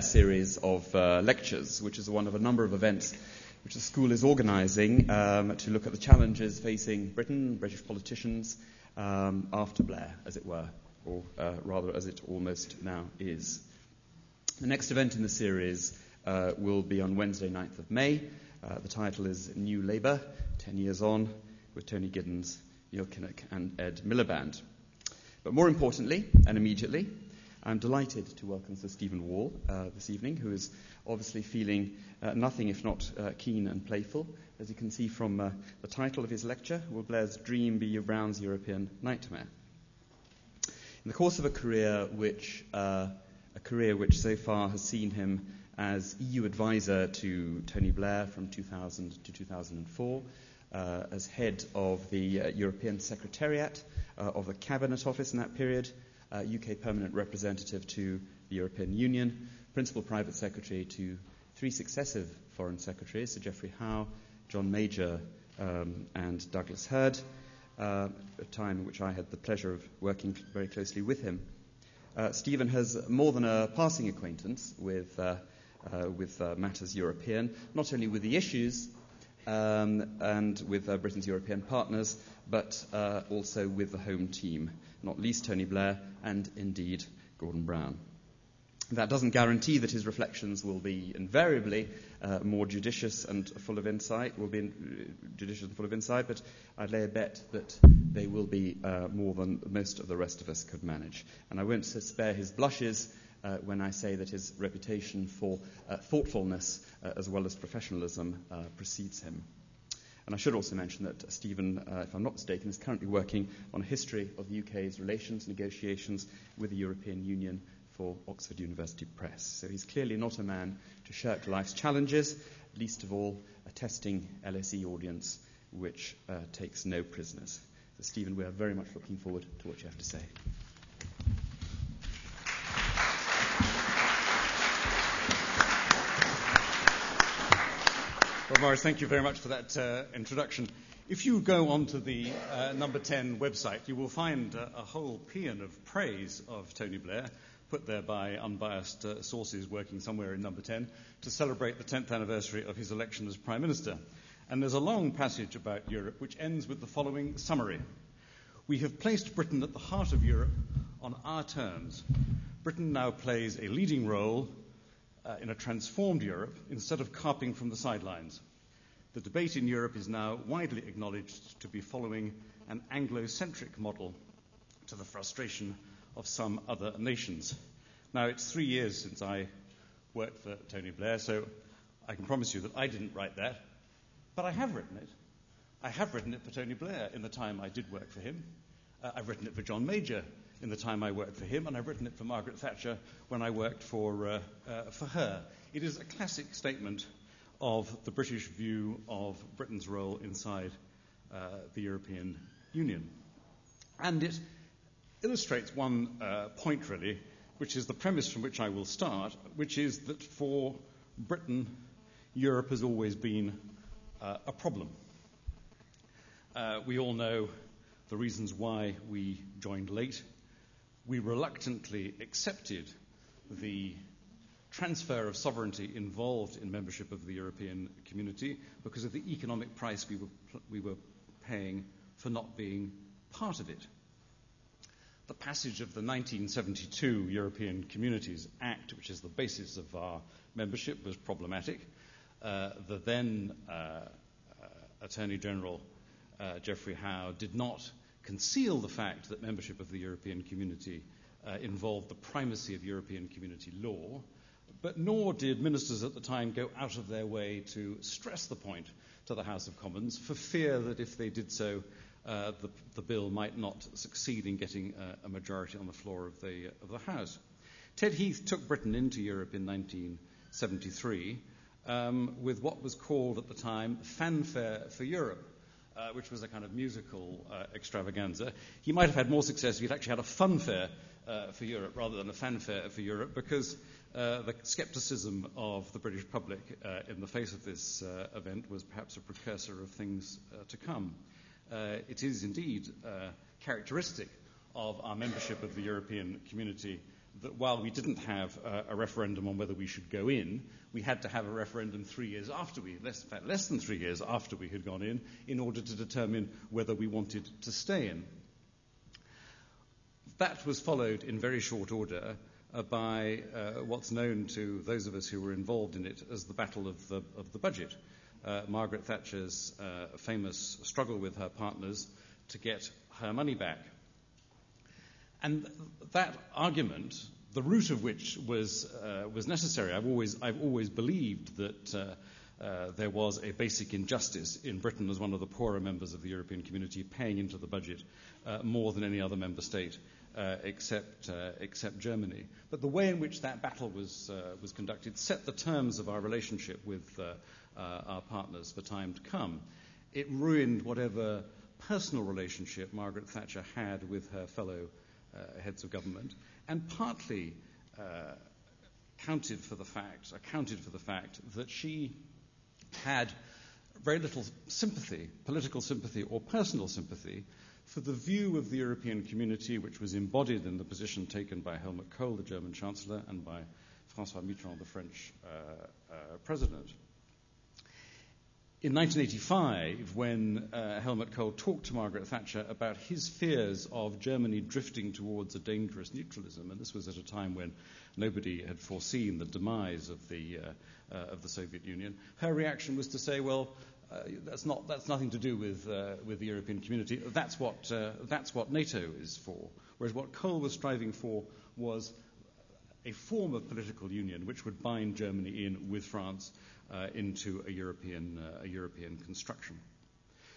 Series of uh, lectures, which is one of a number of events which the school is organising um, to look at the challenges facing Britain, British politicians, um, after Blair, as it were, or uh, rather as it almost now is. The next event in the series uh, will be on Wednesday, 9th of May. Uh, the title is New Labour, 10 Years On, with Tony Giddens, Neil Kinnock, and Ed Miliband. But more importantly, and immediately, I'm delighted to welcome Sir Stephen Wall uh, this evening, who is obviously feeling uh, nothing if not uh, keen and playful. As you can see from uh, the title of his lecture, Will Blair's Dream Be Your Brown's European Nightmare? In the course of a career which, uh, a career which so far has seen him as EU advisor to Tony Blair from 2000 to 2004, uh, as head of the European Secretariat of the Cabinet Office in that period, uh, UK Permanent Representative to the European Union, Principal Private Secretary to three successive Foreign Secretaries, Sir Geoffrey Howe, John Major, um, and Douglas Hurd, uh, a time in which I had the pleasure of working very closely with him. Uh, Stephen has more than a passing acquaintance with, uh, uh with uh, matters European, not only with the issues um, and with uh, Britain's European partners, but also with the home team not least Tony Blair, and indeed Gordon Brown. That doesn't guarantee that his reflections will be invariably uh, more judicious and full of insight, will be in, uh, judicious and full of insight, but I'd lay a bet that they will be uh, more than most of the rest of us could manage. And I won't spare his blushes uh, when I say that his reputation for uh, thoughtfulness uh, as well as professionalism precedes him. And I should also mention that Stephen, uh, if I'm not mistaken, is currently working on a history of the UK's relations negotiations with the European Union for Oxford University Press. So he's clearly not a man to shirk life's challenges, least of all a testing LSE audience which uh, takes no prisoners. So, Stephen, we are very much looking forward to what you have to say. Maurice, thank you very much for that uh, introduction. If you go onto the uh, number 10 website, you will find uh, a whole paean of praise of Tony Blair, put there by unbiased uh, sources working somewhere in number 10, to celebrate the 10th anniversary of his election as Prime Minister. And there's a long passage about Europe which ends with the following summary We have placed Britain at the heart of Europe on our terms. Britain now plays a leading role uh, in a transformed Europe instead of carping from the sidelines. The debate in Europe is now widely acknowledged to be following an Anglo-centric model to the frustration of some other nations. Now, it's three years since I worked for Tony Blair, so I can promise you that I didn't write that, but I have written it. I have written it for Tony Blair in the time I did work for him. Uh, I've written it for John Major in the time I worked for him, and I've written it for Margaret Thatcher when I worked for, uh, uh, for her. It is a classic statement of the British view of Britain's role inside uh, the European Union. And it illustrates one uh, point, really, which is the premise from which I will start, which is that for Britain, Europe has always been uh, a problem. Uh, we all know the reasons why we joined late we reluctantly accepted the transfer of sovereignty involved in membership of the European community because of the economic price we were, we were paying for not being part of it. The passage of the 1972 European Communities Act, which is the basis of our membership, was problematic. Uh, the then uh, uh, Attorney General uh, Geoffrey Howe did not conceal the fact that membership of the European community uh, involved the primacy of European community law, but nor did ministers at the time go out of their way to stress the point to the House of Commons for fear that if they did so, uh, the, the, bill might not succeed in getting a majority on the floor of the, of the House. Ted Heath took Britain into Europe in 1973 um, with what was called at the time Fanfare for Europe uh, which was a kind of musical uh, extravaganza. He might have had more success if he'd actually had a funfair uh, for Europe rather than a fanfare for Europe, because uh, the skepticism of the British public uh, in the face of this uh, event was perhaps a precursor of things to come. it is indeed characteristic of our membership of the European community that while we didn't have a, referendum on whether we should go in, we had to have a referendum three years after we, less, in fact, less than three years after we had gone in, in order to determine whether we wanted to stay in. That was followed in very short order uh, by uh, what's known to those of us who were involved in it as the Battle of the, of the Budget. Uh, Margaret Thatcher's uh, famous struggle with her partners to get her money back. And that argument, the root of which was, uh, was necessary, I've always, I've always believed that uh, uh, there was a basic injustice in Britain as one of the poorer members of the European community paying into the budget uh, more than any other member state. Uh, except, uh, except Germany. But the way in which that battle was, was conducted set the terms of our relationship with our partners for time to come. It ruined whatever personal relationship Margaret Thatcher had with her fellow uh, heads of government, and partly uh, counted for the fact, accounted for the fact that she had very little sympathy, political sympathy or personal sympathy, for the view of the European community which was embodied in the position taken by Helmut Kohl, the German Chancellor, and by Francois Mitterrand, the French uh, uh, President. In 1985, when uh, Helmut Kohl talked to Margaret Thatcher about his fears of Germany drifting towards a dangerous neutralism, and this was at a time when nobody had foreseen the demise of the, uh, uh, of the Soviet Union, her reaction was to say, well, that's, not, that's nothing to do with, uh, with the European community. That's what, uh, that's what NATO is for. Whereas what Kohl was striving for was a form of political union which would bind Germany in with France uh, into a European, uh, a European construction.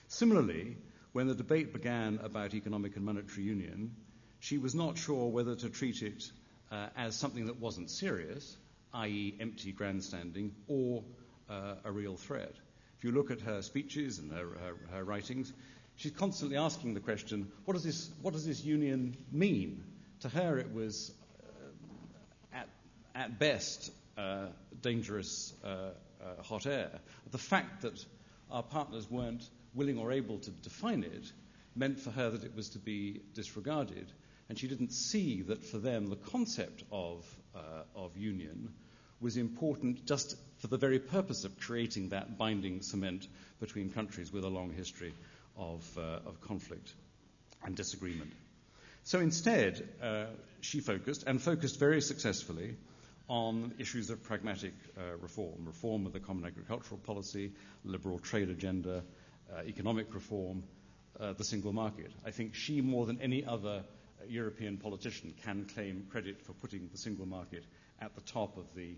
Similarly, when the debate began about economic and monetary union, she was not sure whether to treat it uh, as something that wasn't serious, i.e., empty grandstanding, or uh, a real threat. If you look at her speeches and her, her, her, writings, she's constantly asking the question what does this, what does this union mean? To her, it was, uh, at, at best, uh, dangerous uh, hot air. The fact that our partners weren't willing or able to define it meant for her that it was to be disregarded. And she didn't see that for them the concept of, uh, of union was important just for the very purpose of creating that binding cement between countries with a long history of, uh, of conflict and disagreement. So instead, uh, she focused, and focused very successfully, on issues of pragmatic uh, reform, reform of the common agricultural policy, liberal trade agenda, uh, economic reform, uh, the single market. I think she, more than any other European politician, can claim credit for putting the single market at the top of the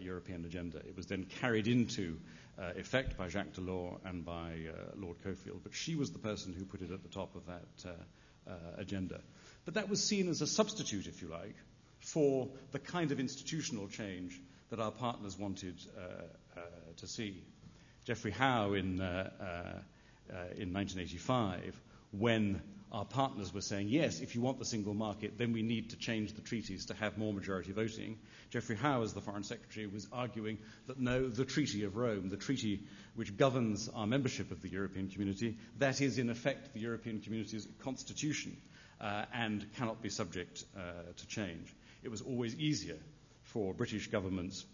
European agenda. It was then carried into uh, effect by Jacques Delors and by Lord Cockfield, but she was the person who put it at the top of that agenda. But that was seen as a substitute, if you like, for the kind of institutional change that our partners wanted uh, uh, to see. Geoffrey Howe in, uh, uh, in 1985, when our partners were saying, yes, if you want the single market, then we need to change the treaties to have more majority voting. Geoffrey Howe, as the Foreign Secretary, was arguing that no, the Treaty of Rome, the treaty which governs our membership of the European community, that is in effect the European community's constitution uh, and cannot be subject uh, to change it was always easier for British governments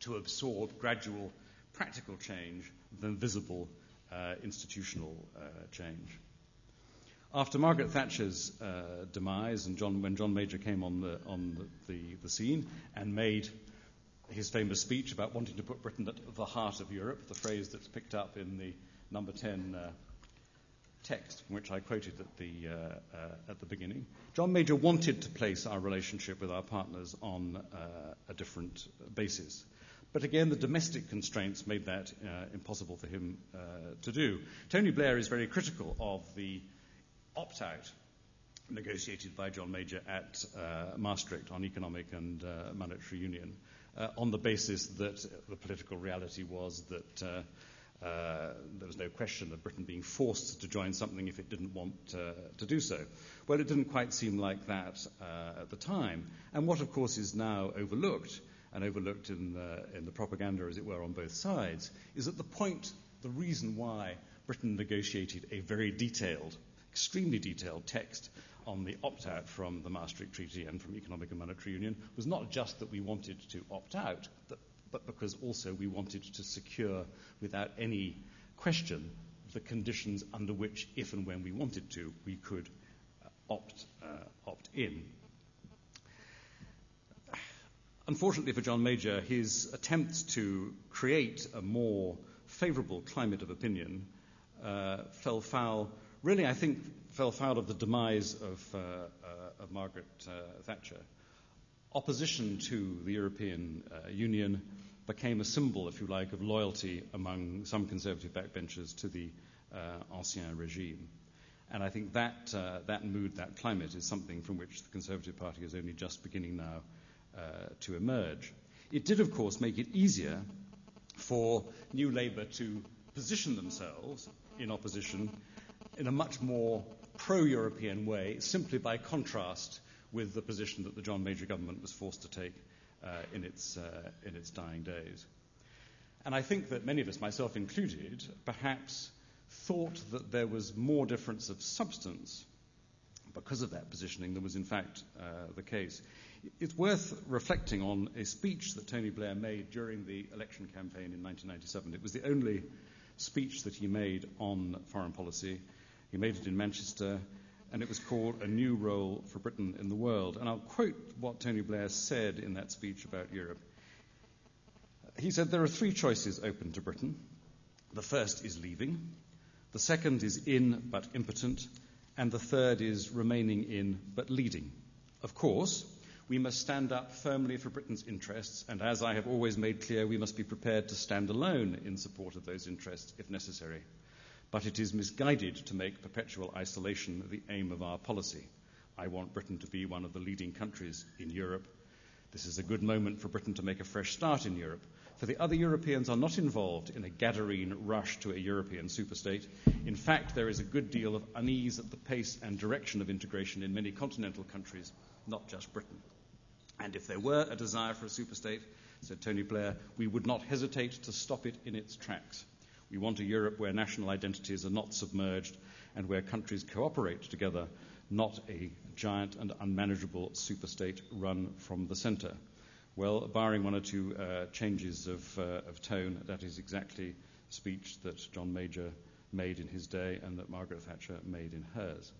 to absorb gradual practical change than visible uh, institutional uh, change. After Margaret Thatcher's uh, demise, and John, when John Major came on, the, on the, the, the, scene and made his famous speech about wanting to put Britain at the heart of Europe, the phrase that's picked up in the number 10 uh, text which I quoted at the, uh, uh, at the beginning. John Major wanted to place our relationship with our partners on uh, a different basis. But again, the domestic constraints made that uh, impossible for him uh, to do. Tony Blair is very critical of the opt out negotiated by John Major at uh, Maastricht on economic and monetary union on the basis that the political reality was that uh, there was no question of Britain being forced to join something if it didn't want uh, to do so. Well, it didn't quite seem like that uh, at the time. And what, of course, is now overlooked, and overlooked in the, in the propaganda, as it were, on both sides, is that the point, the reason why Britain negotiated a very detailed, extremely detailed text on the opt out from the Maastricht Treaty and from Economic and Monetary Union was not just that we wanted to opt out, but because also we wanted to secure, without any question, the conditions under which, if and when we wanted to, we could uh, opt, uh, opt in. Unfortunately for John Major, his attempts to create a more favourable climate of opinion uh, fell foul, really, I think, fell foul of the demise of, uh, uh, of Margaret uh, Thatcher. Opposition to the European Union became a symbol, if you like, of loyalty among some conservative backbenchers to the Ancien regime. And I think that, uh, that mood, that climate, is something from which the Conservative Party is only just beginning now uh, to emerge. It did, of course, make it easier for New Labour to position themselves in opposition in a much more pro European way, simply by contrast with the position that the John Major government was forced to take uh, in, its, uh, in its dying days. And I think that many of us, myself included, perhaps thought that there was more difference of substance because of that positioning than was in fact uh, the case. It's worth reflecting on a speech that Tony Blair made during the election campaign in 1997. It was the only speech that he made on foreign policy. He made it in Manchester, and it was called A New Role for Britain in the World. And I'll quote what Tony Blair said in that speech about Europe. He said, There are three choices open to Britain. The first is leaving, the second is in but impotent, and the third is remaining in but leading. Of course, we must stand up firmly for Britain's interests, and as I have always made clear, we must be prepared to stand alone in support of those interests if necessary. But it is misguided to make perpetual isolation the aim of our policy. I want Britain to be one of the leading countries in Europe. This is a good moment for Britain to make a fresh start in Europe, for the other Europeans are not involved in a Gadarene rush to a European superstate. In fact, there is a good deal of unease at the pace and direction of integration in many continental countries, not just Britain. And if there were a desire for a superstate, said Tony Blair, we would not hesitate to stop it in its tracks. We want a Europe where national identities are not submerged and where countries cooperate together, not a giant and unmanageable superstate run from the centre. Well, barring one or two uh, changes of, uh, of tone, that is exactly speech that John Major made in his day and that Margaret Thatcher made in hers.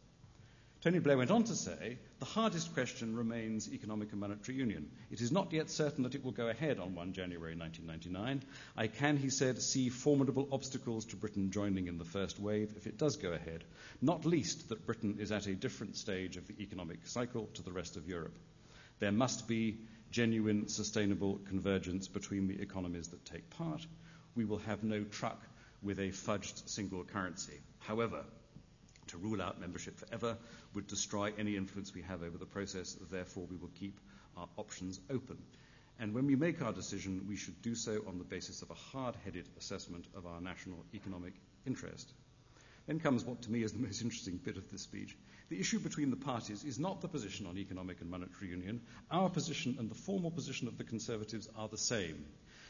Tony Blair went on to say the hardest question remains economic and monetary union. It is not yet certain that it will go ahead on 1 January 1999. I can, he said, see formidable obstacles to Britain joining in the first wave if it does go ahead, not least that Britain is at a different stage of the economic cycle to the rest of Europe. There must be genuine, sustainable convergence between the economies that take part. We will have no truck with a fudged single currency. However, to rule out membership forever would destroy any influence we have over the process. Therefore, we will keep our options open. And when we make our decision, we should do so on the basis of a hard headed assessment of our national economic interest. Then comes what to me is the most interesting bit of this speech. The issue between the parties is not the position on economic and monetary union. Our position and the formal position of the Conservatives are the same.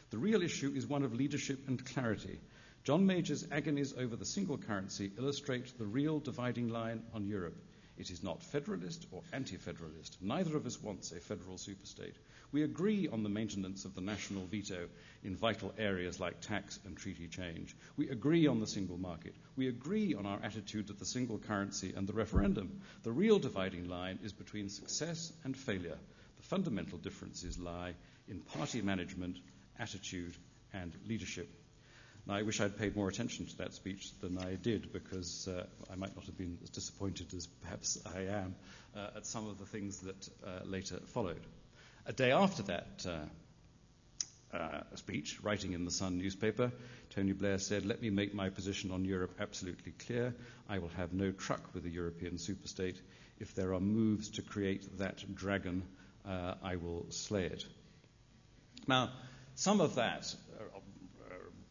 The real issue is one of leadership and clarity. John Major's agonies over the single currency illustrate the real dividing line on Europe. It is not federalist or anti federalist. Neither of us wants a federal superstate. We agree on the maintenance of the national veto in vital areas like tax and treaty change. We agree on the single market. We agree on our attitude to the single currency and the referendum. The real dividing line is between success and failure. The fundamental differences lie in party management, attitude, and leadership. Now, I wish I'd paid more attention to that speech than I did because uh, I might not have been as disappointed as perhaps I am uh, at some of the things that uh, later followed. A day after that uh, uh, speech, writing in the Sun newspaper, Tony Blair said, Let me make my position on Europe absolutely clear. I will have no truck with a European superstate. If there are moves to create that dragon, uh, I will slay it. Now, some of that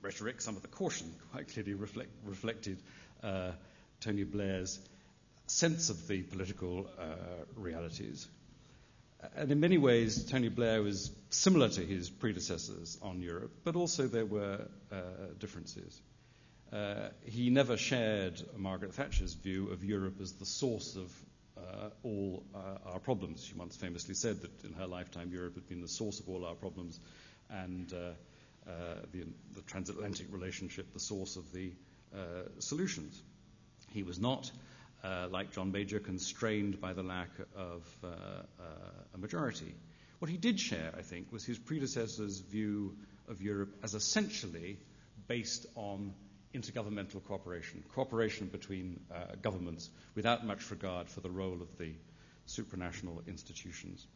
rhetoric, some of the caution quite clearly reflect, reflected uh, Tony Blair's sense of the political uh, realities. And in many ways, Tony Blair was similar to his predecessors on Europe, but also there were uh, differences. Uh, he never shared Margaret Thatcher's view of Europe as the source of uh, all uh, our problems. She once famously said that in her lifetime Europe had been the source of all our problems, and the, the, transatlantic relationship the source of the uh, solutions. He was not, like John Major, constrained by the lack of a majority. What he did share, I think, was his predecessor's view of Europe as essentially based on intergovernmental cooperation, cooperation between uh, governments without much regard for the role of the supranational institutions.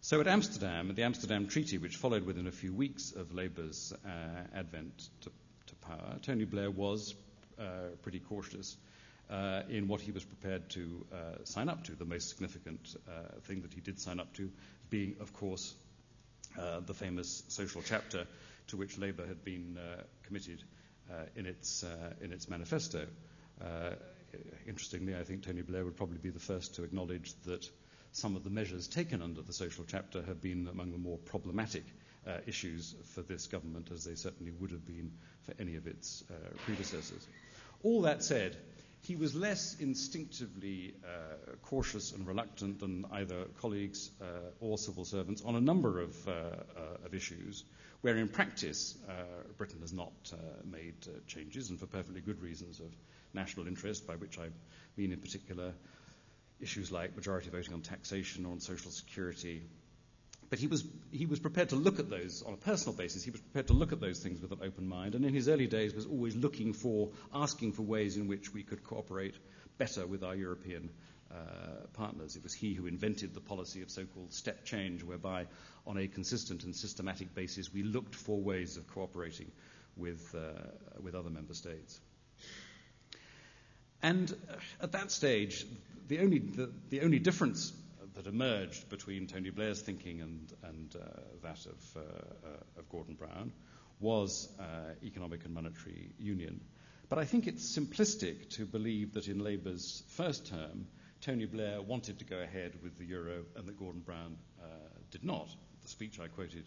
So at Amsterdam, the Amsterdam Treaty, which followed within a few weeks of Labour's uh, advent to, to, power, Tony Blair was uh, pretty cautious uh, in what he was prepared to uh, sign up to. The most significant uh, thing that he did sign up to being, of course, the famous social chapter to which Labour had been committed uh, in, its, uh, in its manifesto. Uh, interestingly, I think Tony Blair would probably be the first to acknowledge that some of the measures taken under the social chapter have been among the more problematic uh, issues for this government, as they certainly would have been for any of its uh, predecessors. All that said, he was less instinctively uh, cautious and reluctant than either colleagues or civil servants on a number of, of issues where in practice uh, Britain has not uh, made uh, changes, and for perfectly good reasons of national interest, by which I mean in particular issues like majority voting on taxation or on social security. But he was, he was prepared to look at those on a personal basis. He was prepared to look at those things with an open mind, and in his early days was always looking for, asking for ways in which we could cooperate better with our European uh, partners. It was he who invented the policy of so called step change, whereby, on a consistent and systematic basis, we looked for ways of cooperating with, uh, with other member states. And at that stage, the only, the, the only difference that emerged between Tony Blair's thinking and, and uh, that of, uh, uh, of, Gordon Brown was economic and monetary union. But I think it's simplistic to believe that in Labour's first term, Tony Blair wanted to go ahead with the euro and that Gordon Brown uh, did not. The speech I quoted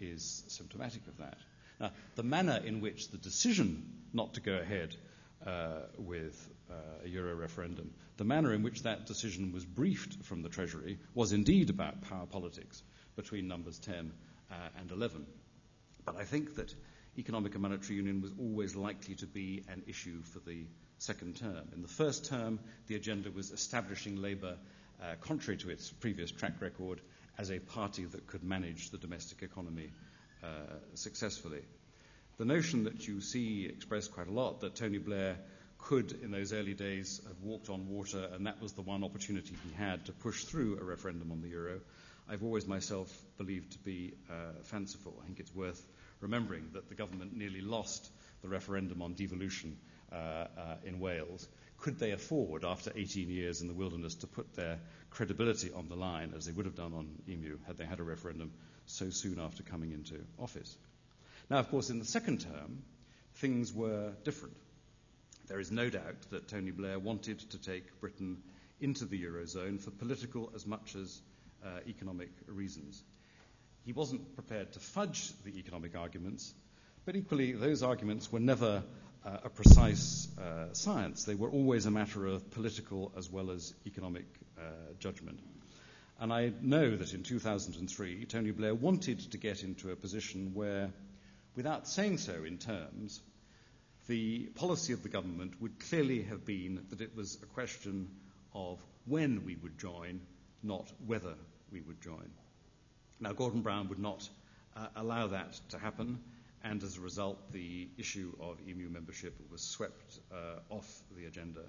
is symptomatic of that. Now, the manner in which the decision not to go ahead uh, with uh, a euro referendum, the manner in which that decision was briefed from the Treasury was indeed about power politics between numbers 10 uh, and 11. But I think that economic and monetary union was always likely to be an issue for the second term. In the first term, the agenda was establishing Labour, uh, contrary to its previous track record, as a party that could manage the domestic economy uh, successfully. The notion that you see expressed quite a lot that Tony Blair could, in those early days, have walked on water, and that was the one opportunity he had to push through a referendum on the euro, I've always myself believed to be uh, fanciful. I think it's worth remembering that the government nearly lost the referendum on devolution uh, uh, in Wales, could they afford, after 18 years in the wilderness, to put their credibility on the line, as they would have done on EMU had they had a referendum so soon after coming into office? Now, of course, in the second term, things were different. There is no doubt that Tony Blair wanted to take Britain into the Eurozone for political as much as uh, economic reasons. He wasn't prepared to fudge the economic arguments, but equally, those arguments were never uh, a precise uh, science. They were always a matter of political as well as economic uh, judgment. And I know that in 2003, Tony Blair wanted to get into a position where, without saying so in terms, the policy of the government would clearly have been that it was a question of when we would join, not whether we would join. Now, Gordon Brown would not uh, allow that to happen and as a result, the issue of EMU membership was swept uh, off the agenda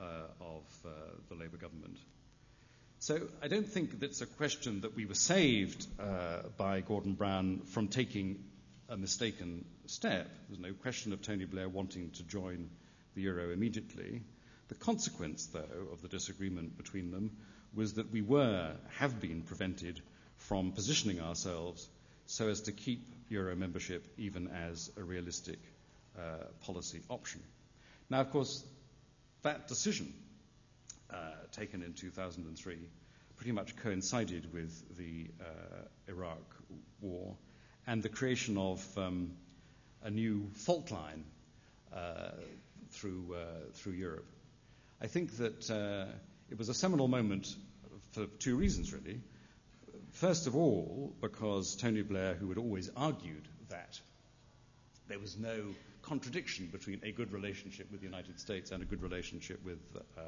uh, of uh, the Labour government. So I don't think that's a question that we were saved uh, by Gordon Brown from taking a mistaken step. There's no question of Tony Blair wanting to join the euro immediately. The consequence, though, of the disagreement between them was that we were, have been prevented from positioning ourselves so as to keep euro membership even as a realistic uh, policy option. Now, of course, that decision uh, taken in 2003 pretty much coincided with the uh, Iraq war and the creation of um, a new fault line uh, through, uh, through Europe. I think that uh, It was a seminal moment for two reasons, really. First of all, because Tony Blair, who had always argued that there was no contradiction between a good relationship with the United States and a good relationship with uh,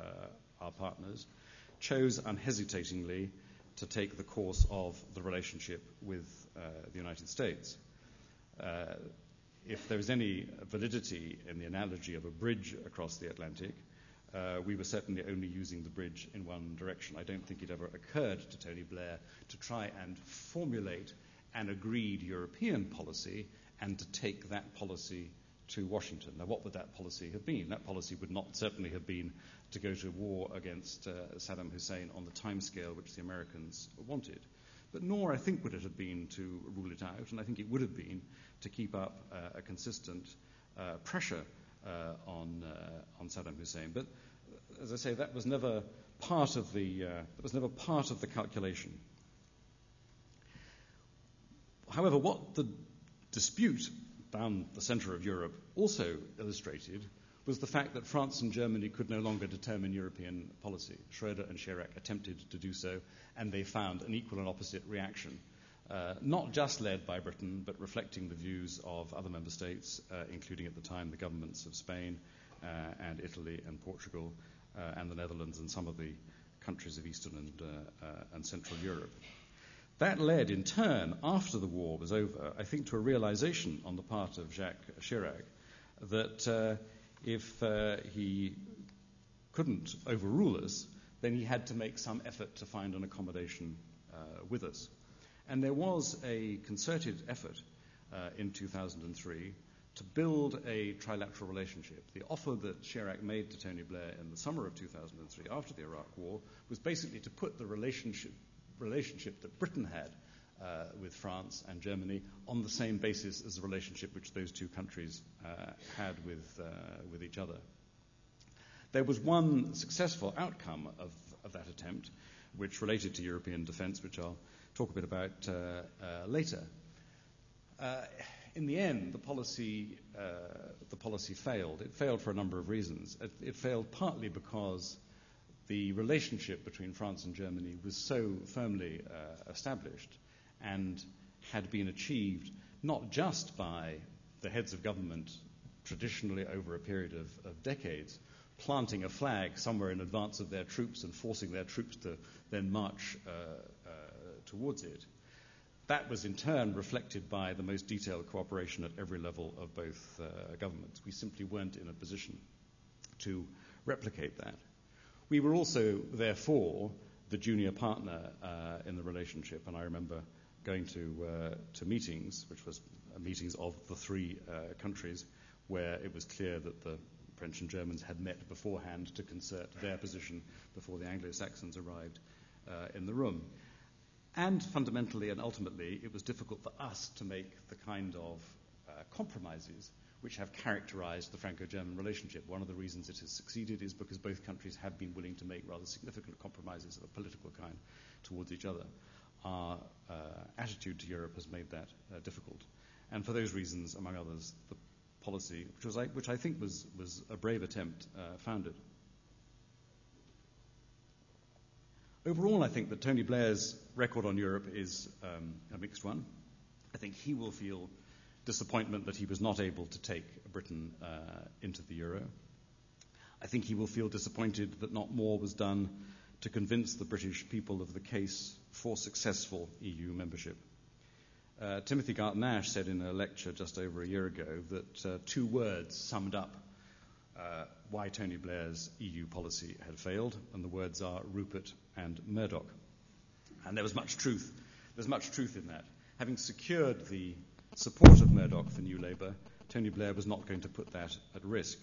our partners, chose unhesitatingly to take the course of the relationship with the United States. Uh, if there is any validity in the analogy of a bridge across the Atlantic, uh, we were certainly only using the bridge in one direction. I don't think it ever occurred to Tony Blair to try and formulate an agreed European policy and to take that policy to Washington. Now, what would that policy have been? That policy would not certainly have been to go to war against uh, Saddam Hussein on the timescale which the Americans wanted. But nor, I think, would it have been to rule it out, and I think it would have been to keep up uh, a consistent uh, pressure uh, on, uh, on Saddam Hussein. But as I say, that was never part of the, uh, that was never part of the calculation. However, what the dispute down the center of Europe also illustrated was the fact that France and Germany could no longer determine European policy. Schroeder and Chirac attempted to do so, and they found an equal and opposite reaction uh, not just led by Britain, but reflecting the views of other member states, uh, including at the time the governments of Spain uh, and Italy and Portugal uh, and the Netherlands and some of the countries of Eastern and, uh, and Central Europe. That led, in turn, after the war was over, I think, to a realization on the part of Jacques Chirac that if he couldn't overrule us, then he had to make some effort to find an accommodation uh, with us. And there was a concerted effort uh, in 2003 to build a trilateral relationship. The offer that Chirac made to Tony Blair in the summer of 2003, after the Iraq War, was basically to put the relationship, relationship that Britain had uh, with France and Germany on the same basis as the relationship which those two countries uh, had with, uh, with each other. There was one successful outcome of, of that attempt, which related to European defence, which I'll talk a bit about uh, uh, later. Uh, in the end, the policy, the policy failed. It failed for a number of reasons. It, it failed partly because the relationship between France and Germany was so firmly established and had been achieved not just by the heads of government traditionally over a period of, of, decades, planting a flag somewhere in advance of their troops and forcing their troops to then march uh, towards it. That was in turn reflected by the most detailed cooperation at every level of both uh, governments. We simply weren't in a position to replicate that. We were also, therefore, the junior partner uh, in the relationship, and I remember going to, uh, to meetings, which was uh, meetings of the three uh, countries, where it was clear that the French and Germans had met beforehand to concert their position before the Anglo Saxons arrived in the room. And fundamentally and ultimately, it was difficult for us to make the kind of compromises which have characterized the Franco German relationship. One of the reasons it has succeeded is because both countries have been willing to make rather significant compromises of a political kind towards each other. Our uh, attitude to Europe has made that uh, difficult. And for those reasons, among others, the policy, which, was, which I think was, was a brave attempt, uh, founded. Overall, I think that Tony Blair's record on Europe is um, a mixed one. I think he will feel disappointment that he was not able to take Britain uh, into the euro. I think he will feel disappointed that not more was done to convince the British people of the case for successful EU membership. Uh, Timothy Garton Ash said in a lecture just over a year ago that uh, two words summed up uh, why Tony Blair's EU policy had failed, and the words are Rupert and Murdoch. And there was much truth. There's much truth in that. Having secured the support of Murdoch for New Labour, Tony Blair was not going to put that at risk.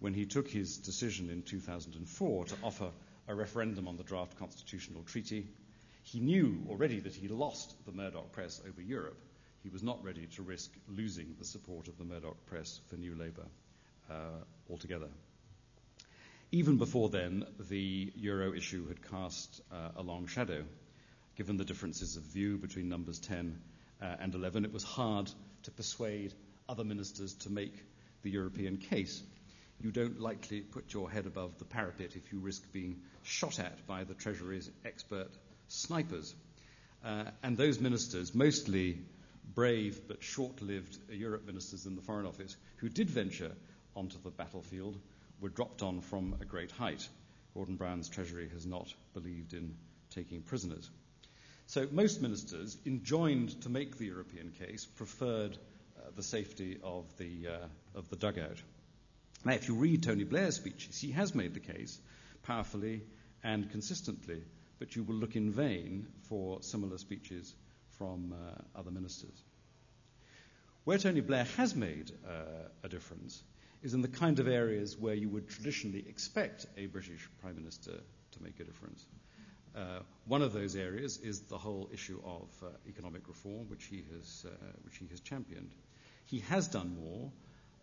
When he took his decision in 2004 to offer a referendum on the draft constitutional treaty, he knew already that he lost the Murdoch press over Europe. He was not ready to risk losing the support of the Murdoch press for New Labour uh, altogether. Even before then, the euro issue had cast uh, a long shadow. Given the differences of view between numbers 10 uh, and 11, it was hard to persuade other ministers to make the European case. you don't likely put your head above the parapet if you risk being shot at by the Treasury's expert snipers. Uh, and those ministers, mostly brave but short lived Europe ministers in the Foreign Office, who did venture onto the battlefield, were dropped on from a great height. Gordon Brown's Treasury has not believed in taking prisoners. So most ministers, enjoined to make the European case, preferred uh, the safety of the, uh, of the dugout. Now, if you read Tony Blair's speeches, he has made the case powerfully and consistently, but you will look in vain for similar speeches from uh, other ministers. Where Tony Blair has made uh, a difference is in the kind of areas where you would traditionally expect a British Prime Minister to make a difference. Uh, one of those areas is the whole issue of uh, economic reform, which he, has, uh, which he has championed. He has done more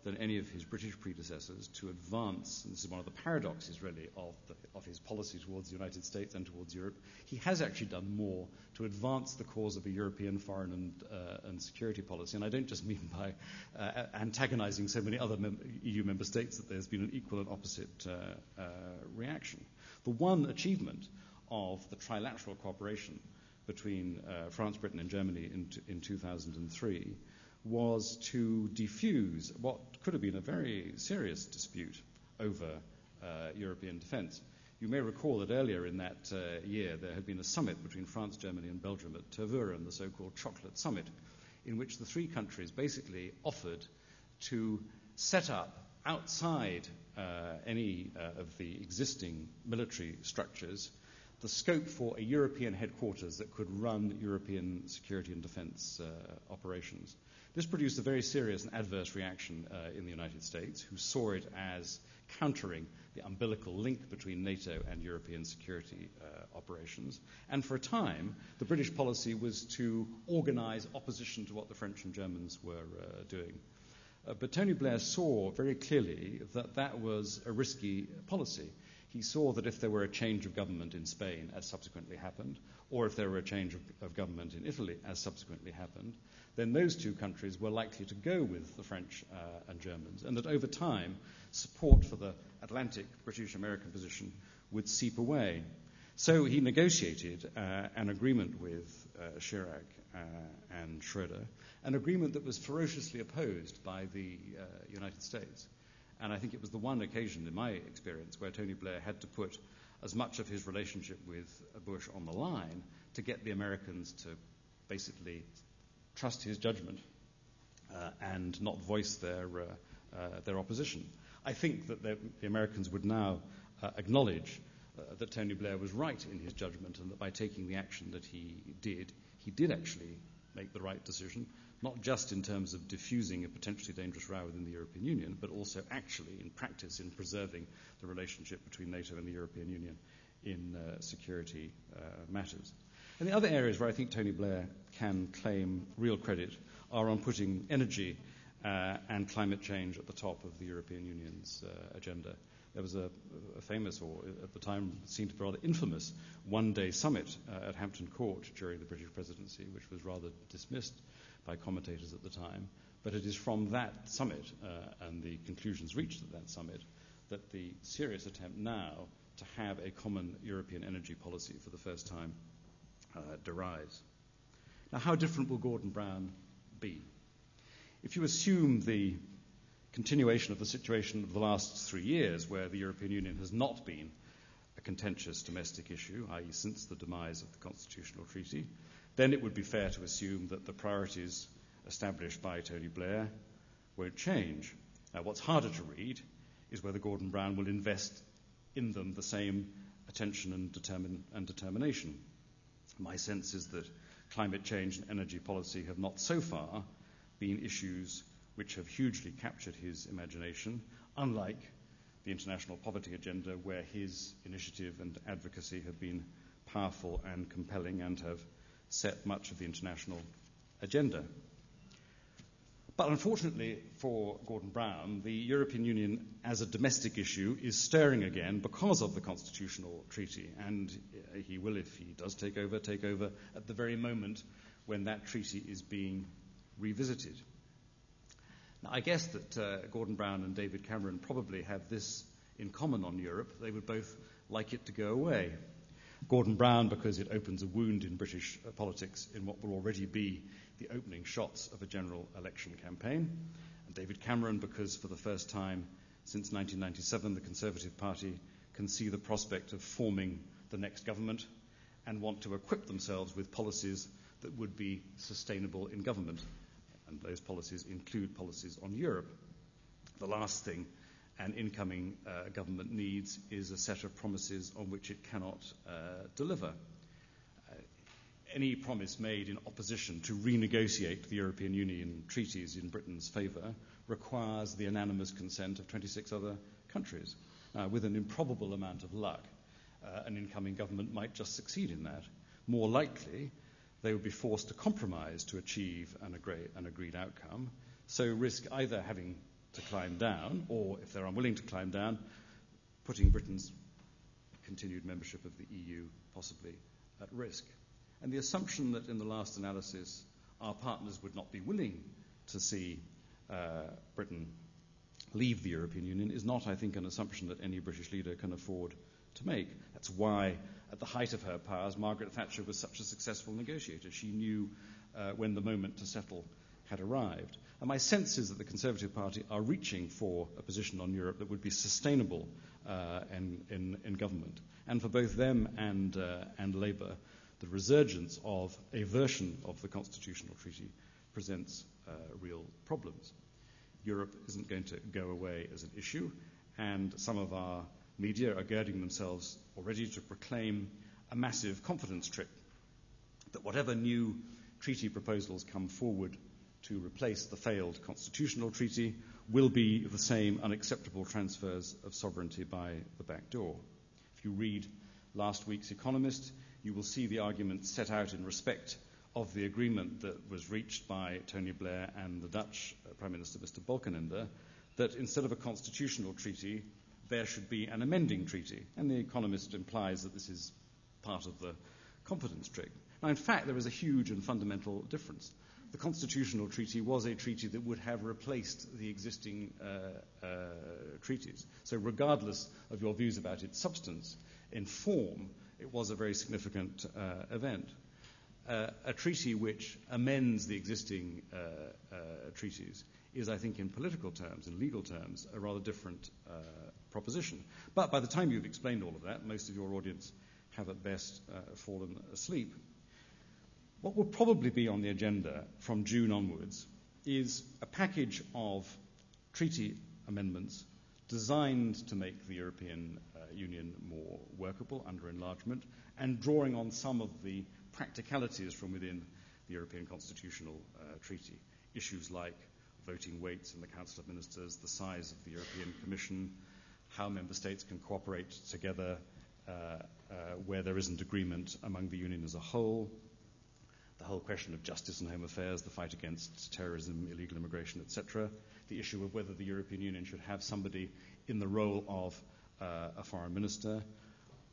than any of his British predecessors to advance, and this is one of the paradoxes really of, the, of his policy towards the United States and towards Europe, he has actually done more to advance the cause of a European foreign and, uh, and security policy. And I don't just mean by uh, antagonizing so many other mem- EU member states that there's been an equal and opposite uh, uh, reaction. The one achievement of the trilateral cooperation between uh, France, Britain, and Germany in, t- in 2003 was to defuse what could have been a very serious dispute over uh, European defence. You may recall that earlier in that uh, year there had been a summit between France, Germany, and Belgium at Tervuren, the so called Chocolate Summit, in which the three countries basically offered to set up outside uh, any uh, of the existing military structures the scope for a European headquarters that could run European security and defence uh, operations. This produced a very serious and adverse reaction uh, in the United States, who saw it as countering the umbilical link between NATO and European security uh, operations. And for a time, the British policy was to organize opposition to what the French and Germans were uh, doing. Uh, but Tony Blair saw very clearly that that was a risky policy. He saw that if there were a change of government in Spain, as subsequently happened, or if there were a change of, of government in Italy, as subsequently happened, then those two countries were likely to go with the French uh, and Germans, and that over time, support for the Atlantic British American position would seep away. So he negotiated uh, an agreement with uh, Chirac uh, and Schroeder, an agreement that was ferociously opposed by the uh, United States. And I think it was the one occasion in my experience where Tony Blair had to put as much of his relationship with Bush on the line to get the Americans to basically trust his judgment uh, and not voice their, uh, uh, their opposition. I think that the Americans would now uh, acknowledge uh, that Tony Blair was right in his judgment and that by taking the action that he did, he did actually make the right decision, not just in terms of diffusing a potentially dangerous row within the European Union, but also actually in practice in preserving the relationship between NATO and the European Union in uh, security matters. And the other areas where I think Tony Blair can claim real credit are on putting energy uh, and climate change at the top of the European Union's uh, agenda. There was a, a, famous, or at the time seemed to be rather infamous, one day summit uh, at Hampton Court during the British presidency, which was rather dismissed by commentators at the time. But it is from that summit uh, and the conclusions reached at that summit that the serious attempt now to have a common European energy policy for the first time uh, derives. Now, how different will Gordon Brown be? If you assume the continuation of the situation of the last three years, where the European Union has not been a contentious domestic issue, i.e., since the demise of the constitutional treaty, then it would be fair to assume that the priorities established by Tony Blair won't change. Now, what's harder to read is whether Gordon Brown will invest in them the same attention and, determin- and determination. My sense is that climate change and energy policy have not so far been issues which have hugely captured his imagination, unlike the international poverty agenda, where his initiative and advocacy have been powerful and compelling and have set much of the international agenda. But unfortunately for Gordon Brown, the European Union as a domestic issue is stirring again because of the constitutional treaty. And he will, if he does take over, take over at the very moment when that treaty is being revisited. Now, I guess that uh, Gordon Brown and David Cameron probably have this in common on Europe. They would both like it to go away. Gordon Brown, because it opens a wound in British uh, politics in what will already be the opening shots of a general election campaign. And David Cameron, because for the first time since 1997, the Conservative Party can see the prospect of forming the next government and want to equip themselves with policies that would be sustainable in government. And those policies include policies on Europe. The last thing an incoming uh, government needs is a set of promises on which it cannot uh, deliver. Uh, any promise made in opposition to renegotiate the European Union treaties in Britain's favour requires the unanimous consent of 26 other countries. with an improbable amount of luck, uh, an incoming government might just succeed in that. More likely, they would be forced to compromise to achieve an, agree, an agreed outcome, so risk either having to climb down, or if they're unwilling to climb down, putting Britain's continued membership of the EU possibly at risk. And the assumption that in the last analysis our partners would not be willing to see uh, Britain leave the European Union is not, I think, an assumption that any British leader can afford to make. That's why, at the height of her powers, Margaret Thatcher was such a successful negotiator. She knew uh, when the moment to settle had arrived. And my sense is that the Conservative Party are reaching for a position on Europe that would be sustainable uh, in, in, in, government. And for both them and, uh, and Labour, the resurgence of a version of the constitutional treaty presents uh, real problems. Europe isn't going to go away as an issue, and some of our media are girding themselves already to proclaim a massive confidence trip that whatever new treaty proposals come forward to replace the failed constitutional treaty will be the same unacceptable transfers of sovereignty by the back door. If you read last week's Economist, you will see the argument set out in respect of the agreement that was reached by Tony Blair and the Dutch uh, Prime Minister, Mr. Balkenende, that instead of a constitutional treaty, there should be an amending treaty. And the Economist implies that this is part of the confidence trick. Now, in fact, there is a huge and fundamental difference. The constitutional treaty was a treaty that would have replaced the existing uh, uh, treaties. So, regardless of your views about its substance, in form, it was a very significant uh, event. Uh, a treaty which amends the existing uh, uh, treaties is, I think, in political terms, in legal terms, a rather different proposition. But by the time you've explained all of that, most of your audience have at best fallen asleep. What will probably be on the agenda from June onwards is a package of treaty amendments designed to make the European uh, Union more workable under enlargement and drawing on some of the practicalities from within the European Constitutional uh, Treaty. Issues like voting weights in the Council of Ministers, the size of the European Commission, how member states can cooperate together uh, uh, where there isn't agreement among the Union as a whole, the whole question of justice and home affairs, the fight against terrorism, illegal immigration, etc., the issue of whether the European Union should have somebody in the role of uh, a foreign minister,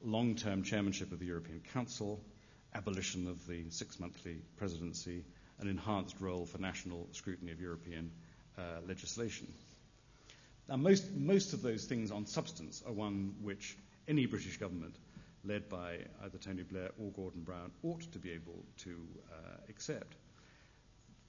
long term chairmanship of the European Council, abolition of the six monthly presidency, an enhanced role for national scrutiny of European uh, legislation. Now, most, most of those things on substance are one which any British government led by either Tony Blair or Gordon Brown, ought to be able to uh, accept.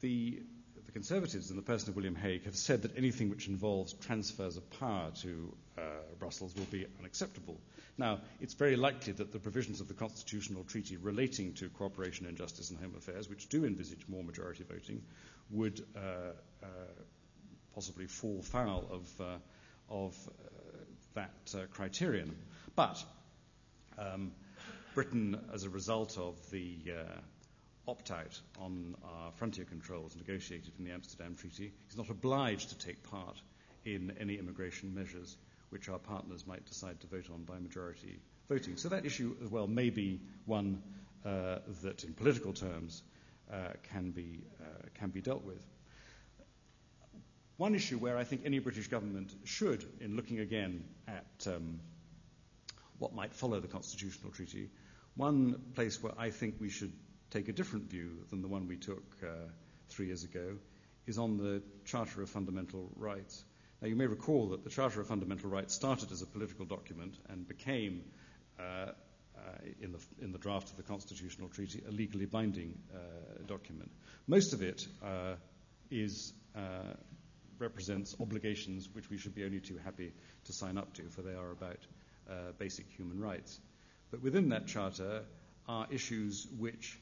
The, the, Conservatives, in the person of William Hague, have said that anything which involves transfers of power to uh, Brussels will be unacceptable. Now, it's very likely that the provisions of the Constitutional Treaty relating to cooperation in justice and home affairs, which do envisage more majority voting, would uh, uh possibly fall foul of, uh, of uh, that criterion. But um, Britain, as a result of the uh, opt out on our frontier controls negotiated in the Amsterdam Treaty, is not obliged to take part in any immigration measures which our partners might decide to vote on by majority voting. So that issue as well may be one uh, that, in political terms, uh, can, be, uh, can be dealt with. One issue where I think any British government should, in looking again at um, what might follow the constitutional treaty. One place where I think we should take a different view than the one we took uh, three years ago is on the Charter of Fundamental Rights. Now, you may recall that the Charter of Fundamental Rights started as a political document and became, uh, uh, in, the, in, the, draft of the Constitutional Treaty, a legally binding uh, document. Most of it uh, is, uh, represents obligations which we should be only too happy to sign up to, for they are about uh, basic human rights. But within that charter are issues which,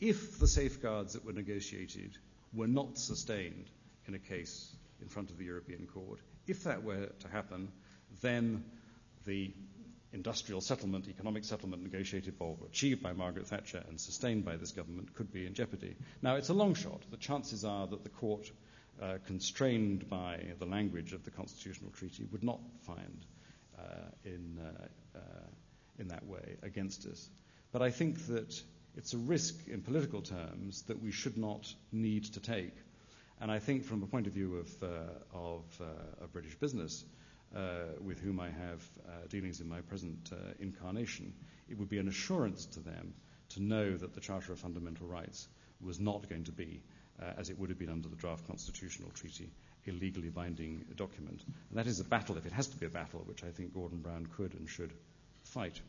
if the safeguards that were negotiated were not sustained in a case in front of the European Court, if that were to happen, then the industrial settlement, economic settlement negotiated or achieved by Margaret Thatcher and sustained by this government could be in jeopardy. Now, it's a long shot. The chances are that the court, uh, constrained by the language of the constitutional treaty, would not find in, uh, uh, in that way against us. But I think that it's a risk in political terms that we should not need to take. And I think, from the point of view of, uh, of, uh, of, British business, uh, with whom I have uh, dealings in my present uh, incarnation, it would be an assurance to them to know that the Charter of Fundamental Rights was not going to be, uh, as it would have been under the draft constitutional treaty, a legally binding document. And that is a battle, if it has to be a battle, which I think Gordon Brown could and should fight.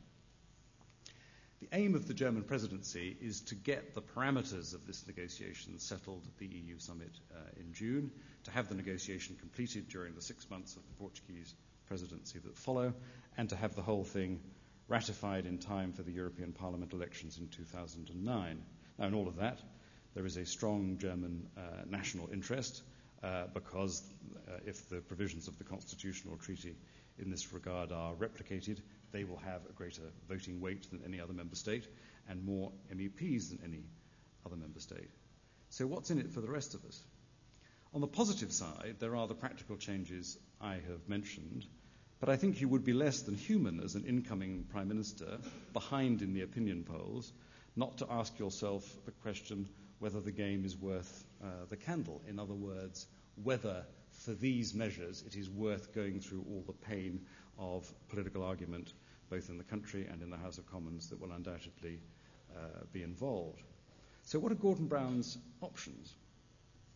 The aim of the German presidency is to get the parameters of this negotiation settled at the EU summit uh, in June, to have the negotiation completed during the six months of the Portuguese presidency that follow, and to have the whole thing ratified in time for the European Parliament elections in 2009. Now, in all of that, there is a strong German uh, national interest because uh, if the provisions of the constitutional treaty in this regard are replicated, they will have a greater voting weight than any other member state and more MEPs than any other member state. So, what's in it for the rest of us? On the positive side, there are the practical changes I have mentioned, but I think you would be less than human as an incoming Prime Minister, behind in the opinion polls, not to ask yourself the question whether the game is worth uh, the candle. In other words, whether for these measures it is worth going through all the pain of political argument, both in the country and in the House of Commons, that will undoubtedly uh, be involved. So, what are Gordon Brown's options?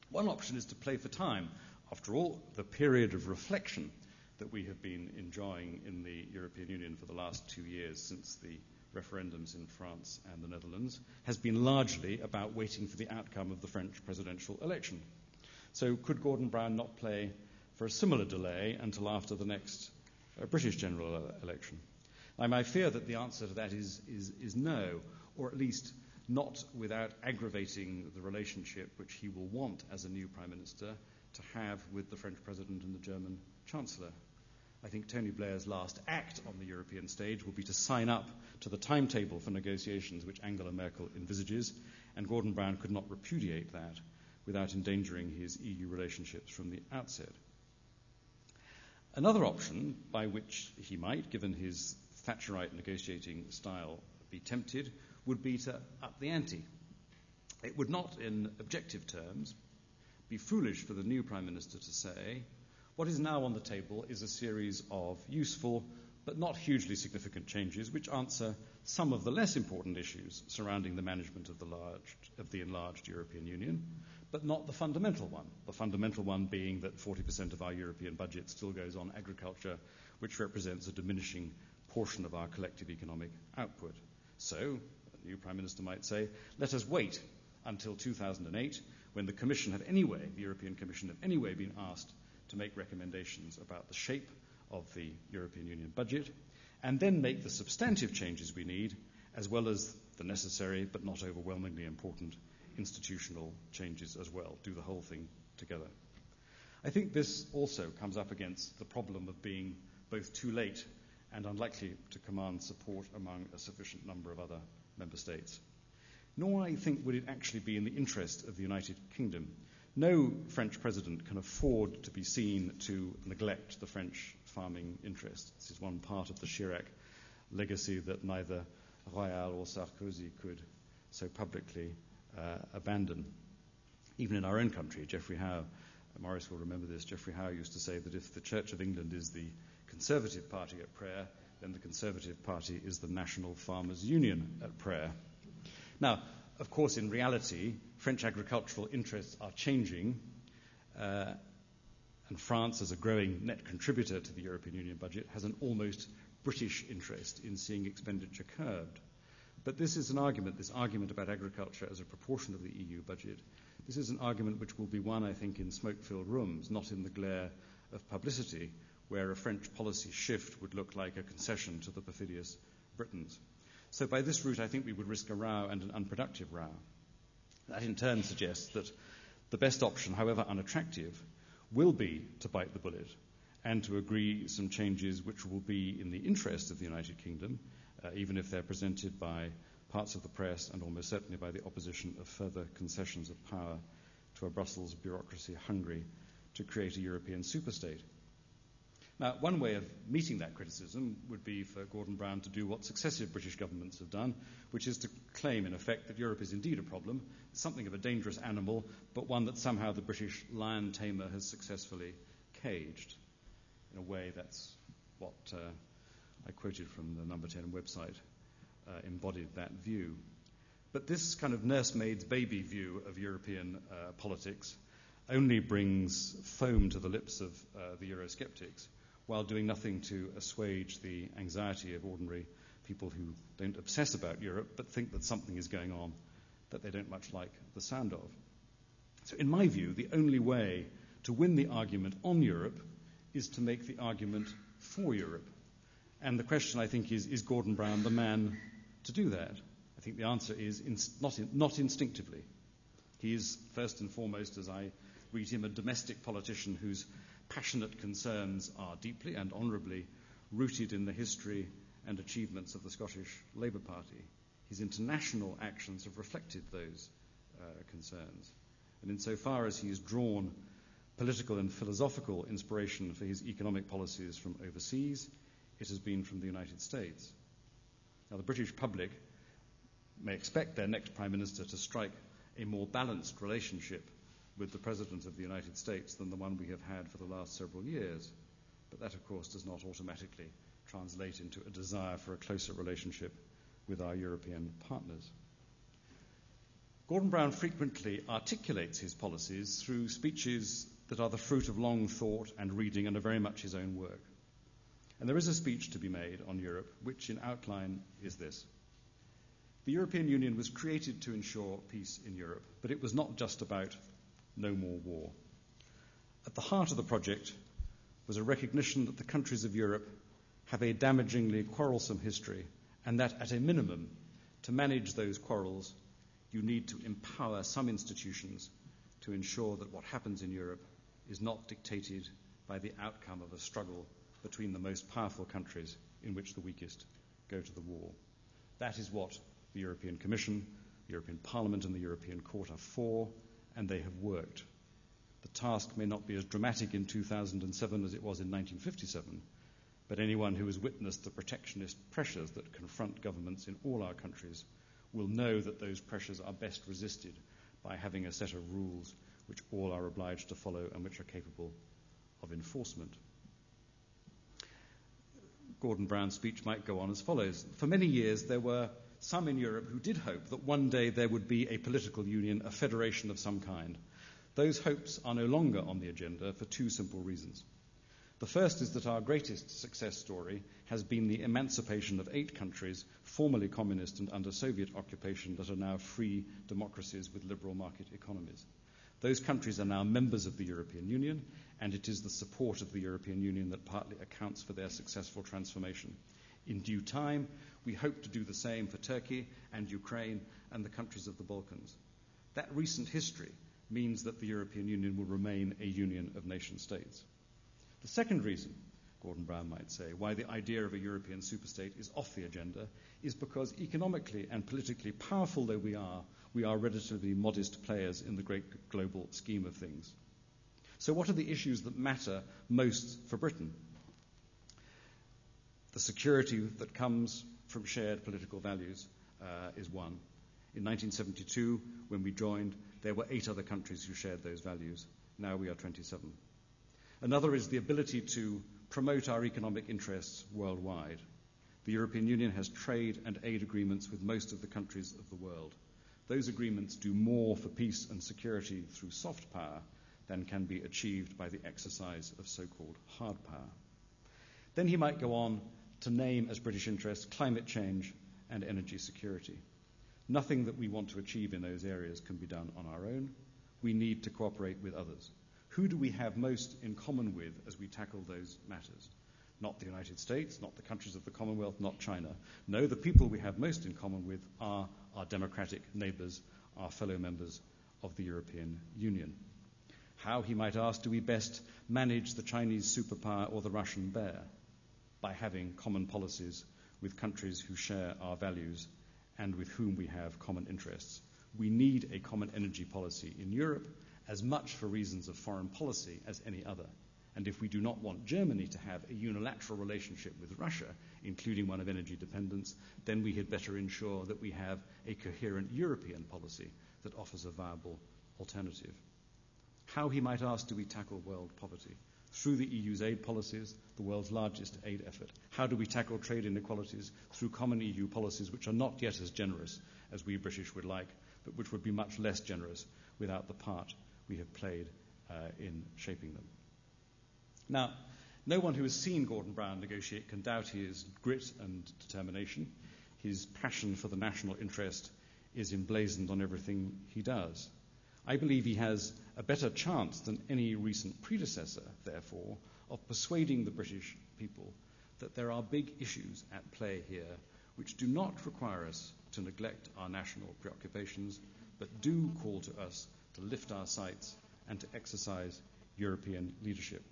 One option is to play for time. After all, the period of reflection that we have been enjoying in the European Union for the last two years since the referendums in France and the Netherlands has been largely about waiting for the outcome of the French presidential election. So, could Gordon Brown not play for a similar delay until after the next uh, British general election? I fear that the answer to that is, is, is no, or at least not without aggravating the relationship which he will want as a new Prime Minister to have with the French President and the German Chancellor. I think Tony Blair's last act on the European stage will be to sign up to the timetable for negotiations which Angela Merkel envisages, and Gordon Brown could not repudiate that without endangering his EU relationships from the outset. Another option by which he might, given his Thatcherite negotiating style, be tempted would be to up the ante. It would not, in objective terms, be foolish for the new Prime Minister to say, what is now on the table is a series of useful but not hugely significant changes which answer some of the less important issues surrounding the management of the, large, of the enlarged European Union, but not the fundamental one. The fundamental one being that 40% of our European budget still goes on agriculture, which represents a diminishing portion of our collective economic output. So, a new Prime Minister might say, let us wait until 2008 when the Commission had anyway, the European Commission had anyway been asked to make recommendations about the shape of the European Union budget, and then make the substantive changes we need, as well as the necessary but not overwhelmingly important institutional changes as well. Do the whole thing together. I think this also comes up against the problem of being both too late and unlikely to command support among a sufficient number of other member states. Nor, I think, would it actually be in the interest of the United Kingdom no French president can afford to be seen to neglect the French farming interest. This is one part of the Chirac legacy that neither Royal or Sarkozy could so publicly uh, abandon. Even in our own country, Geoffrey Howe, Maurice will remember this, Geoffrey Howe used to say that if the Church of England is the Conservative Party at prayer, then the Conservative Party is the National Farmers Union at prayer. Now, of course, in reality, French agricultural interests are changing, uh, and France, as a growing net contributor to the European Union budget, has an almost British interest in seeing expenditure curbed. But this is an argument, this argument about agriculture as a proportion of the EU budget, this is an argument which will be won, I think, in smoke filled rooms, not in the glare of publicity, where a French policy shift would look like a concession to the perfidious Britons. So, by this route, I think we would risk a row and an unproductive row. That in turn suggests that the best option, however unattractive, will be to bite the bullet and to agree some changes which will be in the interest of the United Kingdom, uh, even if they're presented by parts of the press and almost certainly by the opposition of further concessions of power to a Brussels bureaucracy hungry to create a European superstate. Now, one way of meeting that criticism would be for Gordon Brown to do what successive British governments have done, which is to claim, in effect, that Europe is indeed a problem, something of a dangerous animal, but one that somehow the British lion tamer has successfully caged. In a way, that's what uh, I quoted from the Number 10 website uh, embodied that view. But this kind of nursemaid's baby view of European uh, politics only brings foam to the lips of uh, the Eurosceptics while doing nothing to assuage the anxiety of ordinary people who don't obsess about Europe but think that something is going on that they don't much like the sound of. So, in my view, the only way to win the argument on Europe is to make the argument for Europe. And the question, I think, is is Gordon Brown the man to do that? I think the answer is not, in, not instinctively. He is, first and foremost, as I read him, a domestic politician whose passionate concerns are deeply and honourably rooted in the history and achievements of the Scottish Labour Party. His international actions have reflected those uh, concerns. And insofar as he has drawn political and philosophical inspiration for his economic policies from overseas, it has been from the United States. Now, the British public may expect their next Prime Minister to strike a more balanced relationship with the President of the United States than the one we have had for the last several years. But that, of course, does not automatically translate into a desire for a closer relationship with our European partners. Gordon Brown frequently articulates his policies through speeches that are the fruit of long thought and reading and are very much his own work. And there is a speech to be made on Europe, which in outline is this. The European Union was created to ensure peace in Europe, but it was not just about no more war. At the heart of the project was a recognition that the countries of Europe have a damagingly quarrelsome history, and that at a minimum, to manage those quarrels, you need to empower some institutions to ensure that what happens in Europe is not dictated by the outcome of a struggle between the most powerful countries in which the weakest go to the war. That is what the European Commission, the European Parliament, and the European Court are for, and they have worked. The task may not be as dramatic in 2007 as it was in 1957, but anyone who has witnessed the protectionist pressures that confront governments in all our countries will know that those pressures are best resisted by having a set of rules which all are obliged to follow and which are capable of enforcement. Gordon Brown's speech might go on as follows. For many years, there were some in Europe who did hope that one day there would be a political union, a federation of some kind. Those hopes are no longer on the agenda for two simple reasons. The first is that our greatest success story has been the emancipation of eight countries, formerly communist and under Soviet occupation, that are now free democracies with liberal market economies. Those countries are now members of the European Union, and it is the support of the European Union that partly accounts for their successful transformation. In due time, we hope to do the same for Turkey and Ukraine and the countries of the Balkans. That recent history means that the European Union will remain a union of nation states. The second reason, Gordon Brown might say, why the idea of a European superstate is off the agenda is because economically and politically powerful though we are, we are relatively modest players in the great global scheme of things. So, what are the issues that matter most for Britain? The security that comes from shared political values uh, is one. In 1972, when we joined, there were eight other countries who shared those values. Now we are 27. Another is the ability to promote our economic interests worldwide. The European Union has trade and aid agreements with most of the countries of the world. those agreements do more for peace and security through soft power than can be achieved by the exercise of so called hard power. Then he might go on to name as British interests climate change and energy security. Nothing that we want to achieve in those areas can be done on our own. We need to cooperate with others. Who do we have most in common with as we tackle those matters? Not the United States, not the countries of the Commonwealth, not China. No, the people we have most in common with are our democratic neighbours, our fellow members of the European Union. How, he might ask, do we best manage the Chinese superpower or the Russian bear? By having common policies with countries who share our values and with whom we have common interests. We need a common energy policy in Europe as much for reasons of foreign policy as any other. And if we do not want Germany to have a unilateral relationship with Russia, including one of energy dependence, then we had better ensure that we have a coherent European policy that offers a viable alternative. How, he might ask, do we tackle world poverty? Through the EU's aid policies, the world's largest aid effort. How do we tackle trade inequalities? Through common EU policies which are not yet as generous as we British would like, but which would be much less generous without the part we have played uh, in shaping them. Now, no one who has seen Gordon Brown negotiate can doubt his grit and determination. His passion for the national interest is emblazoned on everything he does. I believe he has a better chance than any recent predecessor, therefore, of persuading the British people that there are big issues at play here which do not require us to neglect our national preoccupations, but do call to us to lift our sights and to exercise European leadership.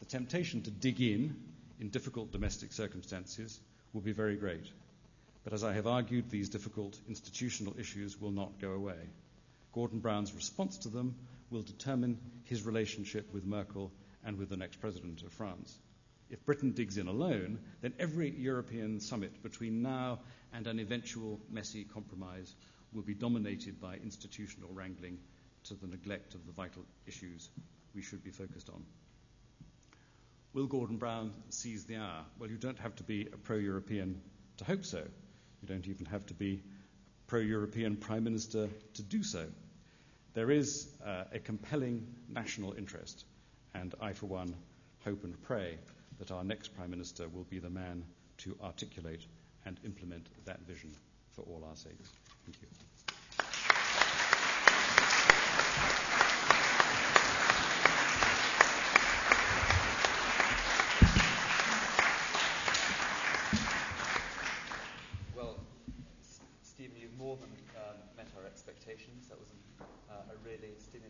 The temptation to dig in in difficult domestic circumstances will be very great. But as I have argued, these difficult institutional issues will not go away. Gordon Brown's response to them will determine his relationship with Merkel and with the next president of France. If Britain digs in alone, then every European summit between now and an eventual messy compromise will be dominated by institutional wrangling to the neglect of the vital issues we should be focused on. Will Gordon Brown seize the hour? Well, you don't have to be a pro European to hope so. You don't even have to be pro European Prime Minister to do so. There is uh, a compelling national interest, and I, for one, hope and pray that our next Prime Minister will be the man to articulate and implement that vision for all our sakes. Thank you.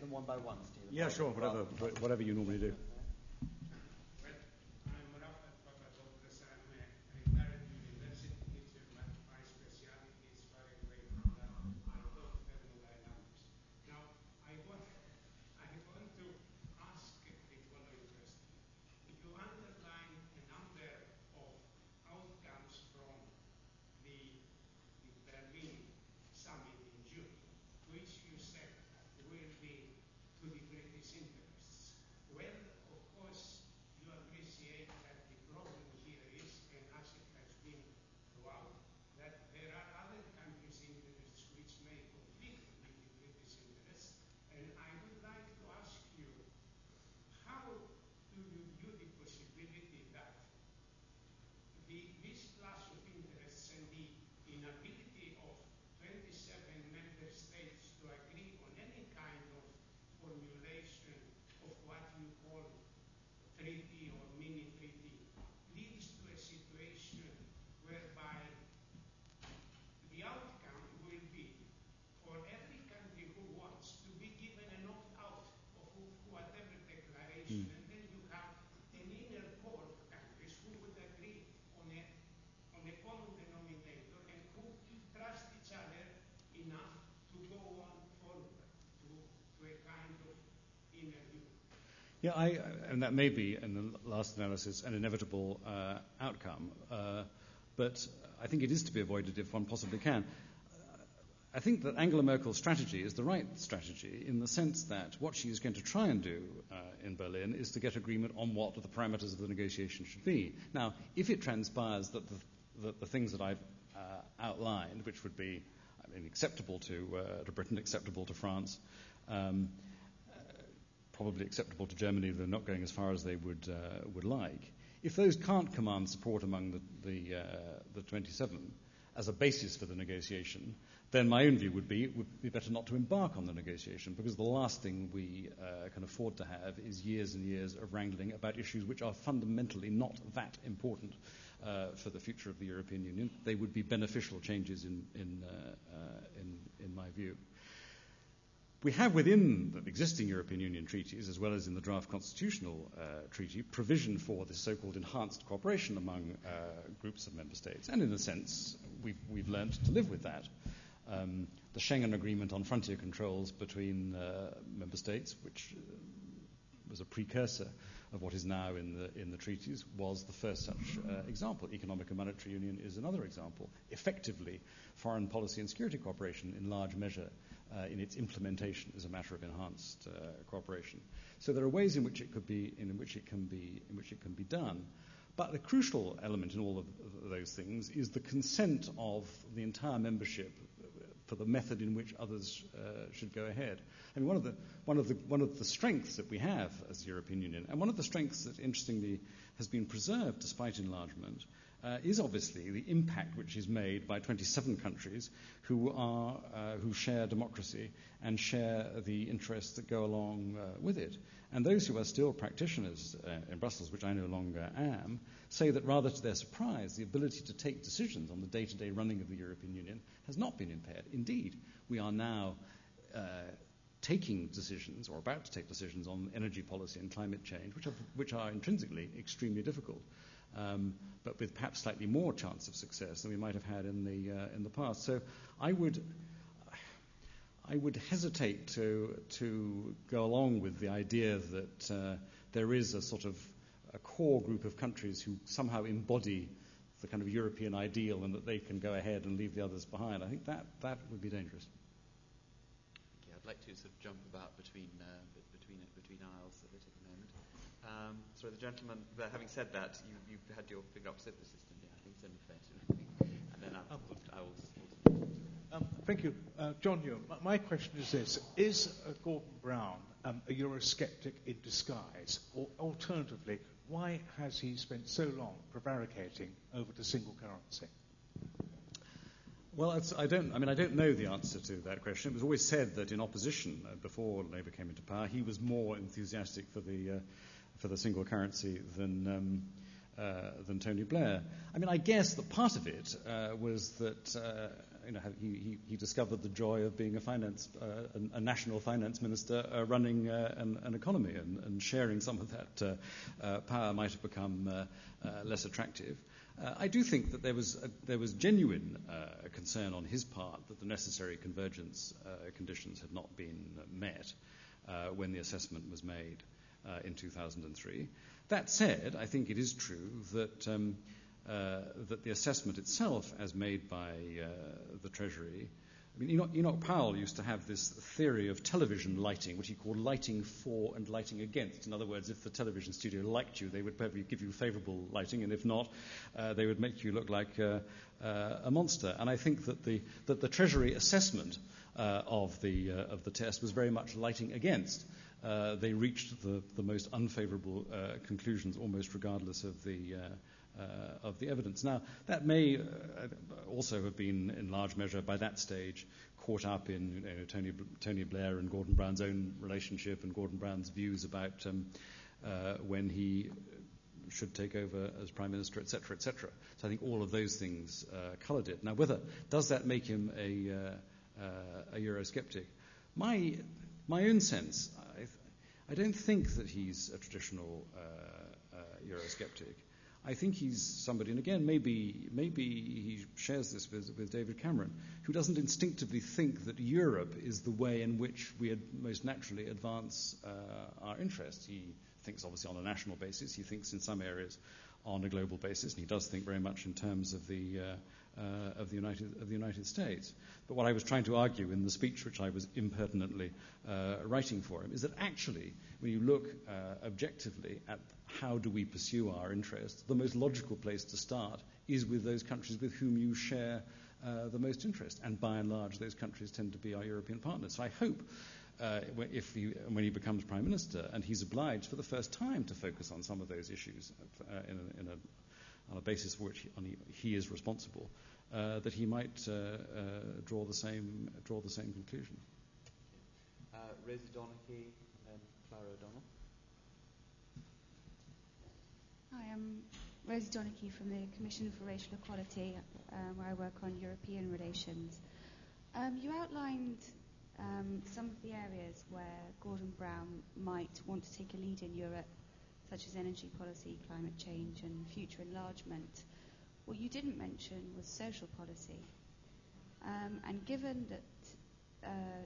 them one by one, Stephen? Yeah, sure, whatever, whatever you normally do. Yeah, I, and that may be, in the last analysis, an inevitable uh, outcome. Uh, but I think it is to be avoided if one possibly can. I think that Angela Merkel's strategy is the right strategy in the sense that what she is going to try and do uh, in Berlin is to get agreement on what the parameters of the negotiation should be. Now, if it transpires that the, that the things that I've uh, outlined, which would be I mean, acceptable to, uh, to Britain, acceptable to France, um, probably acceptable to Germany, they're not going as far as they would, uh, would like. If those can't command support among the, the, uh, the 27 as a basis for the negotiation, then my own view would be it would be better not to embark on the negotiation because the last thing we uh, can afford to have is years and years of wrangling about issues which are fundamentally not that important uh, for the future of the European Union. They would be beneficial changes in, in, uh, uh in, in my view. We have within the existing European Union treaties, as well as in the draft constitutional uh, treaty, provision for this so-called enhanced cooperation among uh, groups of member states. And in a sense, we've, we've learned to live with that. Um, the Schengen Agreement on frontier controls between uh, member states, which uh, was a precursor of what is now in the, in the treaties, was the first such uh, example. Economic and monetary union is another example. Effectively, foreign policy and security cooperation, in large measure, in its implementation as a matter of enhanced uh, cooperation. So there are ways in which it could be, in which it can be, in which it can be done. But the crucial element in all of those things is the consent of the entire membership for the method in which others uh, should go ahead. I mean, one of, the, one, of the, one of the strengths that we have as the European Union, and one of the strengths that interestingly has been preserved despite enlargement, uh, is obviously the impact which is made by 27 countries who, are, uh, who share democracy and share the interests that go along uh, with it. And those who are still practitioners uh, in Brussels, which I no longer am, say that rather to their surprise, the ability to take decisions on the day to day running of the European Union has not been impaired. Indeed, we are now uh, taking decisions or about to take decisions on energy policy and climate change, which are, which are intrinsically extremely difficult but with perhaps slightly more chance of success than we might have had in the, uh, in the past. So I would, I would hesitate to, to go along with the idea that uh, there is a sort of a core group of countries who somehow embody the kind of European ideal and that they can go ahead and leave the others behind. I think that, would be dangerous. Okay, I'd like to sort of jump about between, uh, aisles a bit at the moment. Um, sorry, the gentleman, having said that, you, you had your finger up the system. Yeah, I think it's only fair to. And then I, I will. Um, thank you. Uh, John Hume, my question is this Is uh, Gordon Brown um, a Eurosceptic in disguise? Or alternatively, why has he spent so long prevaricating over the single currency? Well, I don't. I mean, I don't know the answer to that question. It was always said that in opposition, uh, before Labour came into power, he was more enthusiastic for the uh, for the single currency than, um, uh, than Tony Blair. I mean, I guess that part of it uh, was that uh, you know, he, he, he, discovered the joy of being a finance, uh, a, a, national finance minister uh, running uh, an, an, economy, and, and, sharing some of that power might have become less attractive. I do think that there was, a, there was genuine concern on his part that the necessary convergence conditions had not been met when the assessment was made uh, in 2003. That said, I think it is true that, um, uh, that the assessment itself, as made by uh, the Treasury, I mean, Enoch, Enoch, Powell used to have this theory of television lighting, which he called lighting for and lighting against. In other words, if the television studio liked you, they would probably give you favorable lighting, and if not, uh, they would make you look like uh, uh, a monster. And I think that the, that the Treasury assessment uh, of, the, of the test was very much lighting against uh, they reached the, the most unfavorable uh, conclusions almost regardless of the, uh, uh of the evidence. Now, that may uh, also have been, in large measure, by that stage, caught up in you know, Tony, Tony, Blair and Gordon Brown's own relationship and Gordon Brown's views about um, uh, when he should take over as prime minister, etc., etc. So I think all of those things coloured it. Now, whether does that make him a, a Eurosceptic? My my own sense, I don't think that he's a traditional uh, uh, Eurosceptic. I think he's somebody, and again, maybe, maybe he shares this with, with, David Cameron, who doesn't instinctively think that Europe is the way in which we most naturally advance uh, our interests. He thinks obviously on a national basis. He thinks in some areas on a global basis, and he does think very much in terms of the uh, of the United of the United States. But what I was trying to argue in the speech, which I was impertinently uh, writing for him, is that actually, when you look uh, objectively at how do we pursue our interests, the most logical place to start is with those countries with whom you share uh, the most interest, and by and large, those countries tend to be our European partners. So I hope uh, if he, when he becomes prime minister, and he's obliged for the first time to focus on some of those issues uh, in, a, in a, on a basis for which he, he is responsible, uh, that he might uh, uh, draw the same draw the same conclusion. Uh, Rosie Donaghy and Clara O'Donnell. Hi, I'm Rosie Donaghy from the Commission for Racial Equality, where I work on European relations. Um, you outlined um, some of the areas where Gordon Brown might want to take a lead in Europe, such as energy policy, climate change, and future enlargement. What you didn't mention was social policy. Um, and given that, uh,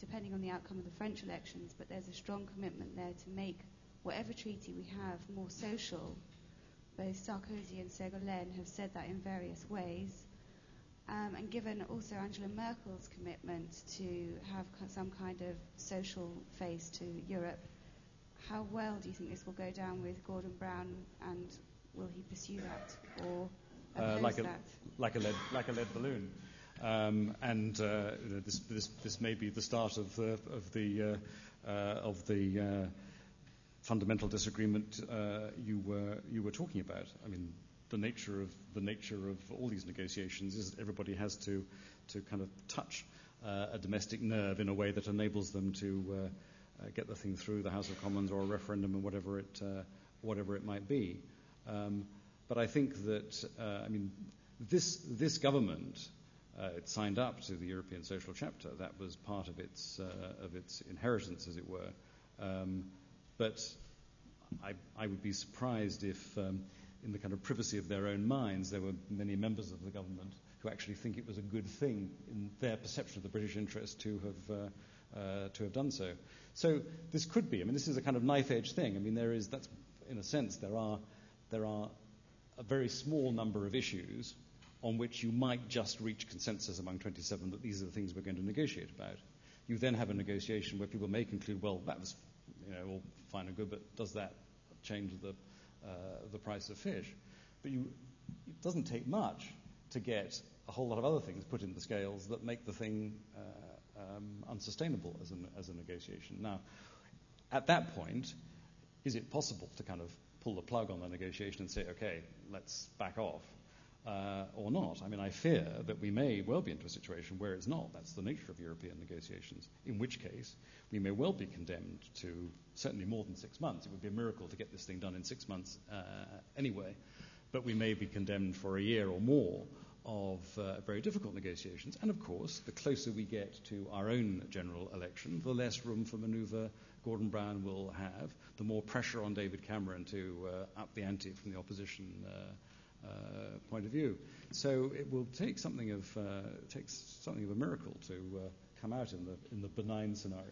depending on the outcome of the French elections, but there's a strong commitment there to make whatever treaty we have more social, both Sarkozy and Ségolène have said that in various ways. Um, and given also Angela Merkel's commitment to have some kind of social face to Europe, how well do you think this will go down with Gordon Brown, and will he pursue that or uh, like, a, that? like a lead, like a lead balloon? Um, and uh, this, this, this, may be the start of the of the uh, uh of the uh, fundamental disagreement uh, you were you were talking about. I mean, the nature of the nature of all these negotiations is that everybody has to to kind of touch uh, a domestic nerve in a way that enables them to uh, uh, get the thing through the House of Commons or a referendum or whatever it uh, whatever it might be. Um, but I think that uh, I mean this this government. Uh, it signed up to the European Social Chapter. That was part of its of its inheritance, as it were. Um, but I, I, would be surprised if um, in the kind of privacy of their own minds, there were many members of the government who actually think it was a good thing in their perception of the British interest to have uh, uh, to have done so. So this could be. I mean, this is a kind of knife-edge thing. I mean, there is that's in a sense there are there are a very small number of issues on which you might just reach consensus among 27 that these are the things we're going to negotiate about. You then have a negotiation where people may conclude, well, that was you know all fine and good, but does that change the the price of fish. But you, it doesn't take much to get a whole lot of other things put in the scales that make the thing uh, um, unsustainable as, as a negotiation. Now, at that point, is it possible to kind of pull the plug on the negotiation and say, okay, let's back off? Uh, or not. I mean, I fear that we may well be into a situation where it's not. That's the nature of European negotiations. In which case, we may well be condemned to certainly more than six months. It would be a miracle to get this thing done in six months uh, anyway. But we may be condemned for a year or more of uh, very difficult negotiations. And of course, the closer we get to our own general election, the less room for manoeuvre Gordon Brown will have, the more pressure on David Cameron to uh, up the ante from the opposition uh, point of view. So it will take something of uh, takes something of a miracle to uh, come out in the in the benign scenario.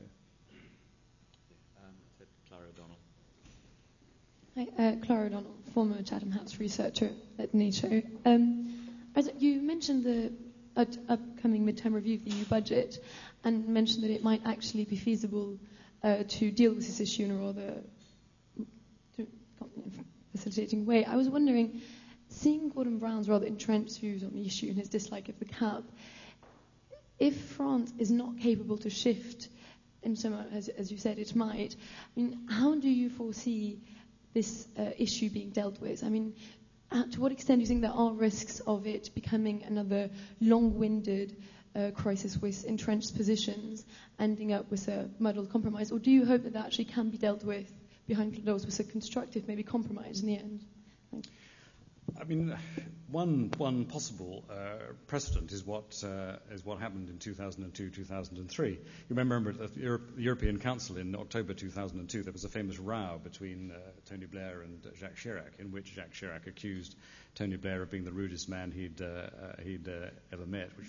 Um, Clara O'Donnell. Hi, uh, Clara O'Donnell, former Chatham House researcher at NATO. Um, you mentioned the upcoming midterm review of the EU budget and mentioned that it might actually be feasible uh, to deal with this issue in a rather facilitating way. I was wondering seeing Gordon Brown's rather entrenched views on the issue and his dislike of the CAP, if France is not capable to shift in some, as, as you said, it might, I mean, how do you foresee this uh, issue being dealt with? I mean, to what extent do you think there are risks of it becoming another long-winded uh, crisis with entrenched positions, ending up with a muddled compromise, or do you hope that that actually can be dealt with behind closed doors with a constructive, maybe compromise in the end? I mean, one, one possible uh, precedent is what, uh, is what happened in 2002, 2003. You may remember at the Euro- European Council in October 2002, there was a famous row between uh, Tony Blair and Jacques Chirac, in which Jacques Chirac accused Tony Blair of being the rudest man he'd, uh, uh, he'd uh, ever met, which,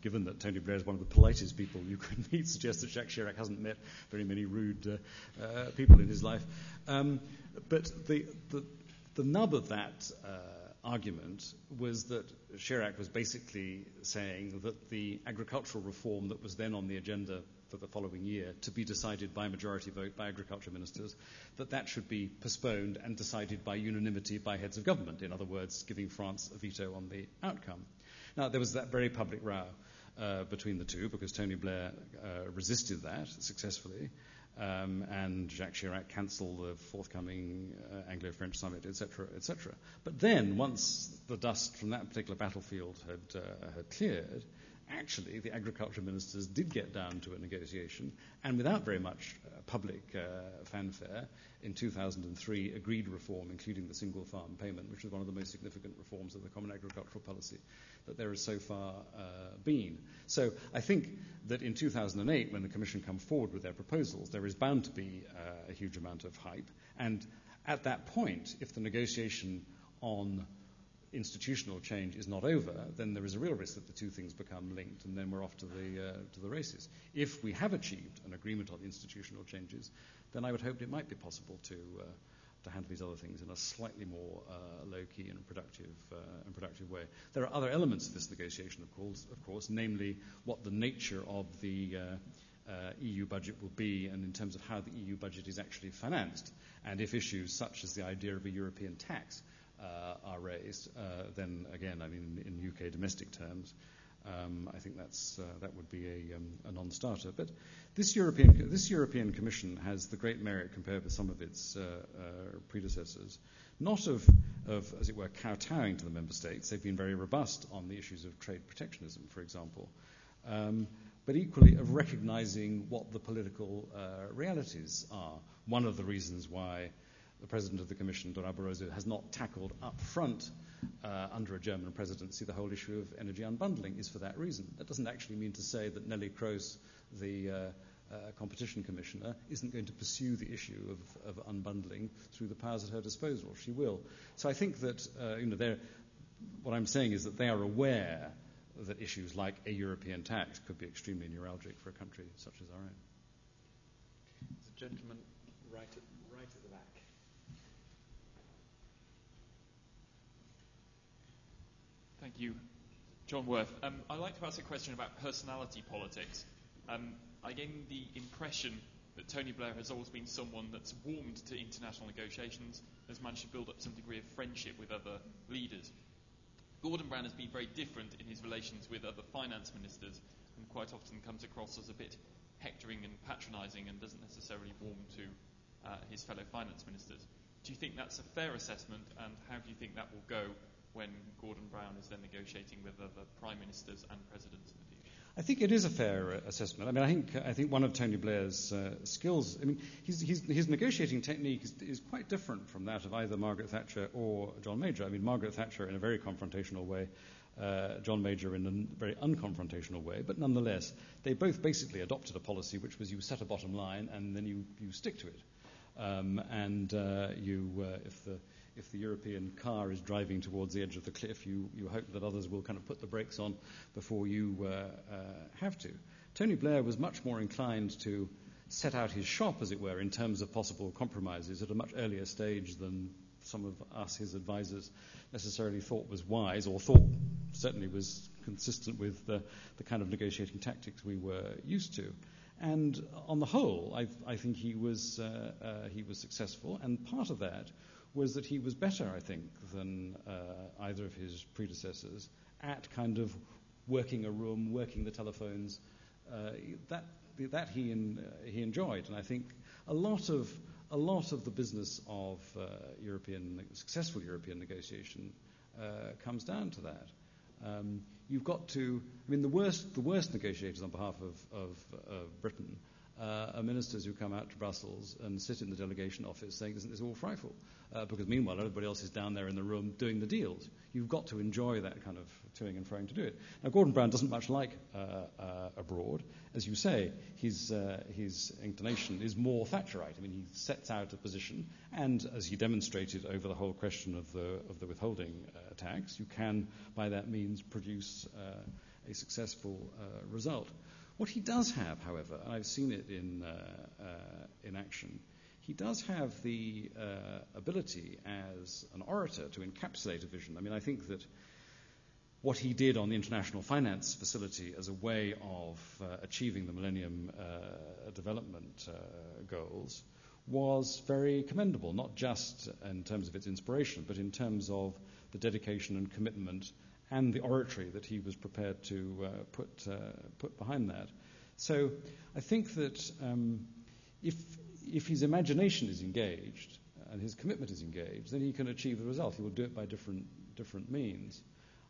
given that Tony Blair is one of the politest people you could meet, suggests that Jacques Chirac hasn't met very many rude people in his life. Um, but the, the the nub of that uh, argument was that Chirac was basically saying that the agricultural reform that was then on the agenda for the following year to be decided by majority vote by agriculture ministers, that that should be postponed and decided by unanimity by heads of government. In other words, giving France a veto on the outcome. Now, there was that very public row uh, between the two because Tony Blair uh, resisted that successfully um, and Jacques Chirac cancelled the forthcoming uh, Anglo-French summit, etc., etc. But then, once the dust from that particular battlefield had, uh, had cleared, actually the agriculture ministers did get down to a negotiation, and without very much uh, public uh, fanfare, in 2003 agreed reform, including the single farm payment, which was one of the most significant reforms of the common agricultural policy that there has so far uh, been. So I think that in 2008, when the Commission come forward with their proposals, there is bound to be uh, a huge amount of hype. And at that point, if the negotiation on institutional change is not over, then there is a real risk that the two things become linked, and then we're off to the uh, to the races. If we have achieved an agreement on institutional changes, then I would hope it might be possible to uh, to handle these other things in a slightly more uh, low-key and productive uh, and productive way. There are other elements of this negotiation, of course, of course namely what the nature of the uh, uh, EU budget will be, and in terms of how the EU budget is actually financed. And if issues such as the idea of a European tax are raised, uh, then again, I mean, in, UK domestic terms, um, I think that's, uh, that would be a, um, a non-starter. But this European, this European Commission has the great merit compared with some of its uh, uh, predecessors, not of, of, as it were, kowtowing to the member states. They've been very robust on the issues of trade protectionism, for example, um, but equally of recognizing what the political uh, realities are. One of the reasons why the President of the Commission, Durão Barroso, has not tackled up front uh, under a German presidency the whole issue of energy unbundling is for that reason. That doesn't actually mean to say that Neelie Kroes, the uh, uh, competition commissioner, isn't going to pursue the issue of, of, unbundling through the powers at her disposal. She will. So I think that uh, you know, what I'm saying is that they are aware that issues like a European tax could be extremely neuralgic for a country such as our own. A gentleman right at Thank you. John Worth. Um, I'd like to ask a question about personality politics. Um, I gain the impression that Tony Blair has always been someone that's warmed to international negotiations, has managed to build up some degree of friendship with other leaders. Gordon Brown has been very different in his relations with other finance ministers and quite often comes across as a bit hectoring and patronising and doesn't necessarily warm to uh, his fellow finance ministers. Do you think that's a fair assessment and how do you think that will go when Gordon Brown is then negotiating with other prime ministers and presidents in the future? I think it is a fair uh, assessment. I mean, I think I think one of Tony Blair's uh, skills. I mean, his, his, his negotiating technique is, is, quite different from that of either Margaret Thatcher or John Major. I mean, Margaret Thatcher in a very confrontational way, uh, John Major in a very unconfrontational way. But nonetheless, they both basically adopted a policy which was you set a bottom line and then you you stick to it. Um, and uh, you, uh, if the if the European car is driving towards the edge of the cliff, you, you hope that others will kind of put the brakes on before you uh, uh, have to. Tony Blair was much more inclined to set out his shop, as it were, in terms of possible compromises at a much earlier stage than some of us, his advisors, necessarily thought was wise, or thought certainly was consistent with the, the kind of negotiating tactics we were used to. And on the whole, I, I think he was, uh, uh, he was successful, and part of that was that he was better, I think, than uh, either of his predecessors at kind of working a room, working the telephones. Uh, that that he in, uh, he enjoyed, and I think a lot of a lot of the business of uh, European successful European negotiation uh, comes down to that. Um, you've got to. I mean, the worst the worst negotiators on behalf of, of Britain uh, are ministers who come out to Brussels and sit in the delegation office saying, Isn't this all frightful? Uh, because meanwhile, everybody else is down there in the room doing the deals. You've got to enjoy that kind of toing and froing to do it. Now, Gordon Brown doesn't much like uh, uh, abroad. As you say, his, uh, his inclination is more Thatcherite. I mean, he sets out a position, and as he demonstrated over the whole question of the, of the withholding uh, tax, you can, by that means, produce a successful result. What he does have, however, and I've seen it in, in action, he does have the uh, ability as an orator to encapsulate a vision. I mean, I think that what he did on the International Finance Facility as a way of uh, achieving the Millennium uh, Development uh, Goals was very commendable, not just in terms of its inspiration, but in terms of the dedication and commitment and the oratory that he was prepared to uh, put, uh, put behind that. So I think that um, if if his imagination is engaged and his commitment is engaged, then he can achieve the result. He will do it by different, different means.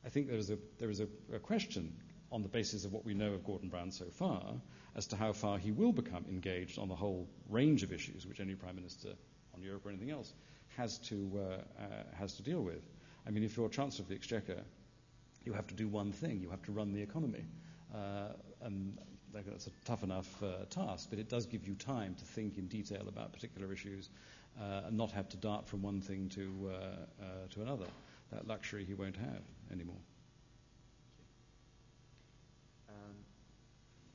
I think there is, a, there is a, a question on the basis of what we know of Gordon Brown so far as to how far he will become engaged on the whole range of issues which any Prime Minister on Europe or anything else has to, uh, uh, has to deal with. I mean, if you're Chancellor of the Exchequer, you have to do one thing you have to run the economy. Uh, and that's a tough enough uh, task, but it does give you time to think in detail about particular issues uh, and not have to dart from one thing to, uh, uh to another. That luxury he won't have anymore. Um,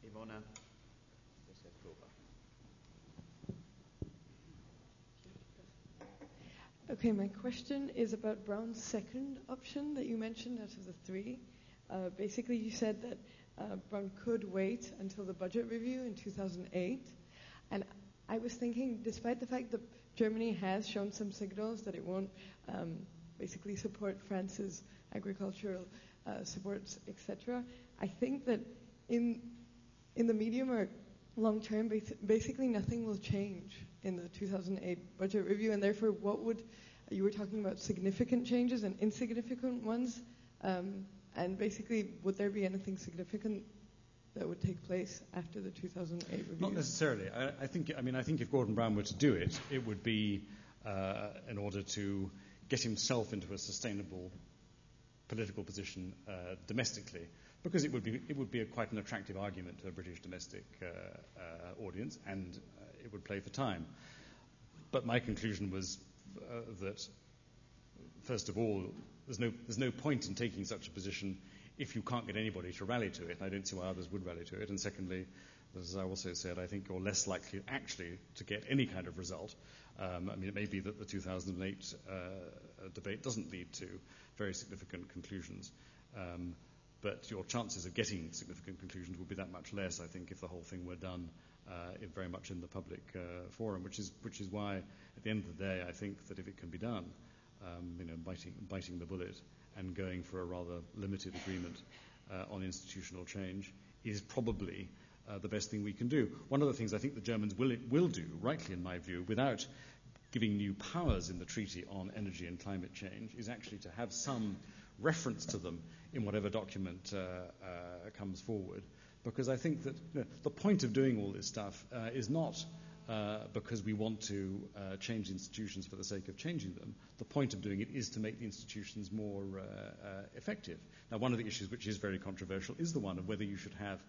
Ivona. Okay, my question is about Brown's second option that you mentioned out of the three. Uh, basically, you said that uh, Brown could wait until the budget review in 2008. And I was thinking, despite the fact that Germany has shown some signals that it won't um, basically support France's agricultural uh, supports, etc., I think that in in the medium or long term, basically nothing will change in the 2008 budget review, and therefore, what would you were talking about significant changes and insignificant ones? Um, and basically, would there be anything significant that would take place after the 2008 review? Not necessarily. I, I think. I mean, I think if Gordon Brown were to do it, it would be uh, in order to get himself into a sustainable political position uh, domestically, because it would be it would be a, quite an attractive argument to a British domestic uh, uh audience, and uh, it would play for time. But my conclusion was uh, that, first of all, there's no, there's no point in taking such a position if you can't get anybody to rally to it. And I don't see why others would rally to it. And secondly, as I also said, I think you're less likely actually to get any kind of result. Um, I mean, it may be that the 2008 uh, debate doesn't lead to very significant conclusions. Um, but your chances of getting significant conclusions would be that much less, I think, if the whole thing were done uh, very much in the public uh, forum, which is, which is why, at the end of the day, I think that if it can be done, um, you know, biting, biting the bullet and going for a rather limited agreement uh, on institutional change is probably uh, the best thing we can do. One of the things I think the Germans will, will do, rightly in my view, without giving new powers in the treaty on energy and climate change, is actually to have some reference to them in whatever document uh, uh comes forward. Because I think that you know, the point of doing all this stuff uh, is not because we want to change institutions for the sake of changing them. The point of doing it is to make the institutions more effective. Now, one of the issues which is very controversial is the one of whether you should have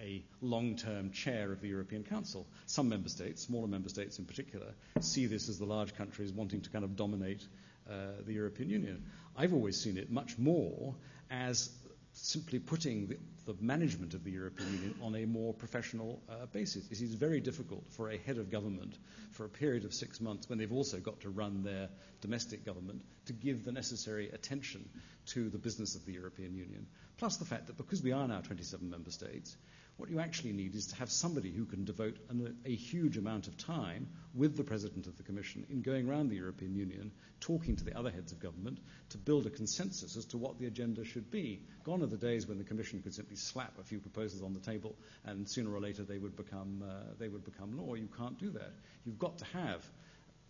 a long term chair of the European Council. Some member states, smaller member states in particular, see this as the large countries wanting to kind of dominate uh, the European Union. I've always seen it much more as simply putting the, the, management of the European Union on a more professional uh, basis. It is very difficult for a head of government for a period of six months when they've also got to run their domestic government to give the necessary attention to the business of the European Union. Plus the fact that because we are now 27 member states, what you actually need is to have somebody who can devote an, a huge amount of time with the President of the Commission in going around the European Union, talking to the other heads of government to build a consensus as to what the agenda should be. Gone are the days when the Commission could simply slap a few proposals on the table and sooner or later they would become, uh, they would become law. You can't do that. You've got to have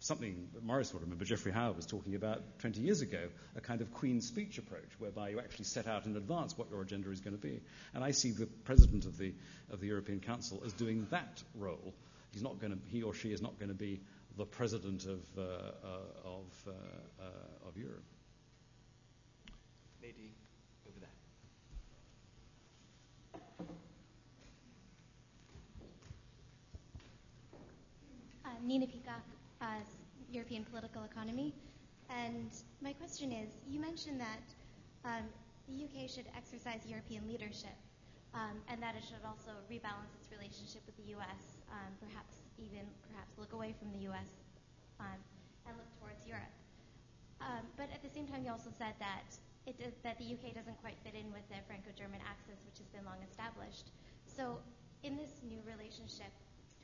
something that Morris will remember, Geoffrey Howe was talking about 20 years ago, a kind of Queen's speech approach, whereby you actually set out in advance what your agenda is going to be. And I see the President of the, of the European Council as doing that role He's not going to, he or she is not going to be the president of, uh, uh, of, uh, uh, of Europe. Lady over there. Uh, Nina Peacock, uh, European Political Economy. And my question is you mentioned that um, the UK should exercise European leadership um, and that it should also rebalance its relationship with the US, um, perhaps even perhaps look away from the US um, and look towards Europe. Um, but at the same time, you also said that does, that the UK doesn't quite fit in with the Franco-German axis, which has been long established. So, in this new relationship